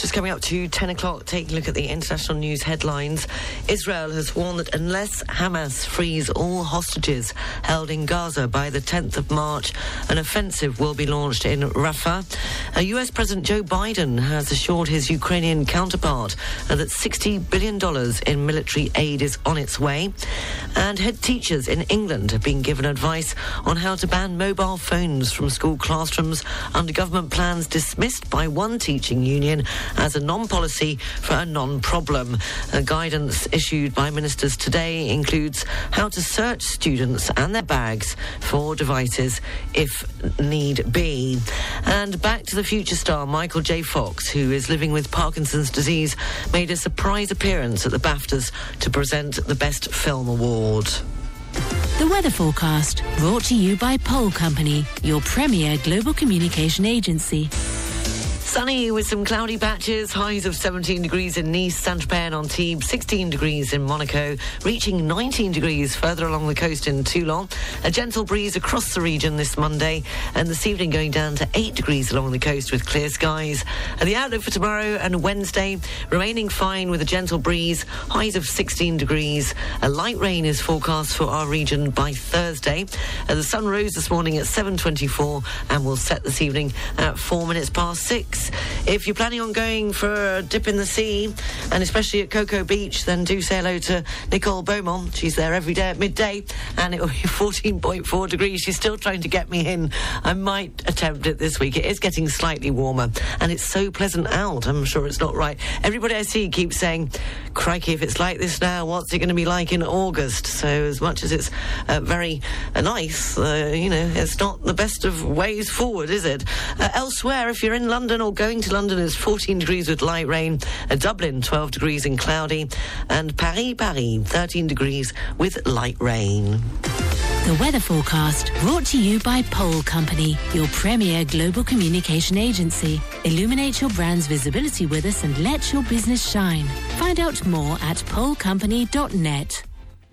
Just coming up to 10 o'clock. Taking a look at the international news headlines. Israel has warned that unless Hamas frees all hostages held in Gaza by the 10th of March, an offensive will be launched in Rafah. Uh, US President Joe Biden has assured his Ukrainian counterpart uh, that $60 billion in military aid is on its way. And head teachers in England have been given advice on how to ban mobile phones from school classrooms under government plans dismissed by one teaching union as a non-policy for a non-problem. Uh, guidance issued by ministers today includes how to search students and their bags for devices if need be. And back to the future star Michael J. Fox, who is living with Parkinson's disease, made a surprise appearance at the BAFTAs to present the Best Film Award. The weather forecast brought to you by Pole Company, your premier global communication agency. Sunny with some cloudy patches, highs of 17 degrees in Nice, Saint-Tropez and Antibes, 16 degrees in Monaco, reaching 19 degrees further along the coast in Toulon. A gentle breeze across the region this Monday, and this evening going down to 8 degrees along the coast with clear skies. And the outlook for tomorrow and Wednesday, remaining fine with a gentle breeze, highs of 16 degrees. A light rain is forecast for our region by Thursday. Uh, the sun rose this morning at 7.24 and will set this evening at 4 minutes past 6. If you're planning on going for a dip in the sea, and especially at Cocoa Beach, then do say hello to Nicole Beaumont. She's there every day at midday, and it will be 14.4 degrees. She's still trying to get me in. I might attempt it this week. It is getting slightly warmer, and it's so pleasant out. I'm sure it's not right. Everybody I see keeps saying, crikey, if it's like this now, what's it going to be like in August? So as much as it's uh, very uh, nice, uh, you know, it's not the best of ways forward, is it? Uh, elsewhere, if you're in London or going to London, is 14 degrees with light rain. Uh, Dublin, 12 degrees and cloudy. And Paris, Paris, 13 degrees with light rain. The weather forecast brought to you by Pole Company, your premier global communication agency. Illuminate your brand's visibility with us and let your business shine. Find out more at polecompany.net.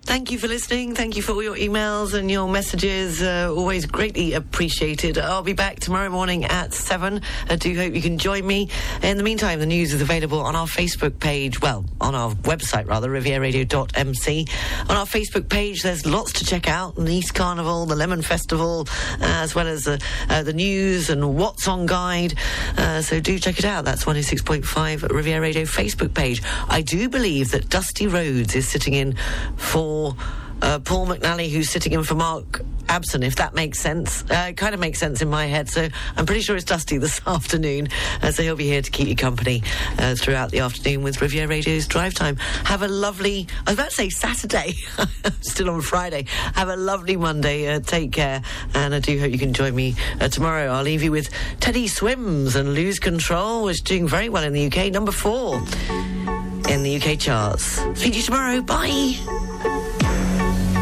Thank you for listening. Thank you for all your emails and your messages. Uh, always greatly appreciated. I'll be back tomorrow morning at 7. I do hope you can join me. In the meantime, the news is available on our Facebook page. Well, on our website, rather, rivieradio.mc. On our Facebook page, there's lots to check out. The East Carnival, the Lemon Festival, as well as uh, uh, the news and What's on Guide. Uh, so do check it out. That's 106.5 Riviera Radio Facebook page. I do believe that Dusty Rhodes is sitting in for uh, Paul McNally, who's sitting in for Mark Abson, if that makes sense. Uh, it kind of makes sense in my head. So I'm pretty sure it's Dusty this afternoon. Uh, so he'll be here to keep you company uh, throughout the afternoon with Riviera Radio's Drive Time. Have a lovely, I was about to say Saturday, still on Friday. Have a lovely Monday. Uh, take care. And I do hope you can join me uh, tomorrow. I'll leave you with Teddy Swims and Lose Control, which is doing very well in the UK, number four in the UK charts. See you tomorrow. Bye.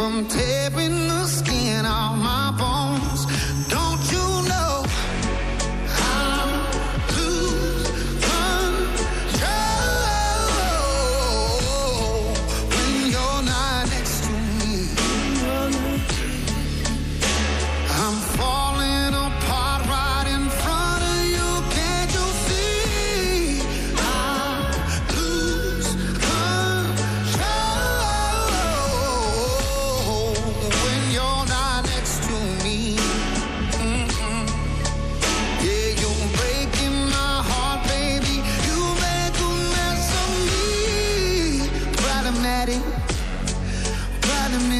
from taking.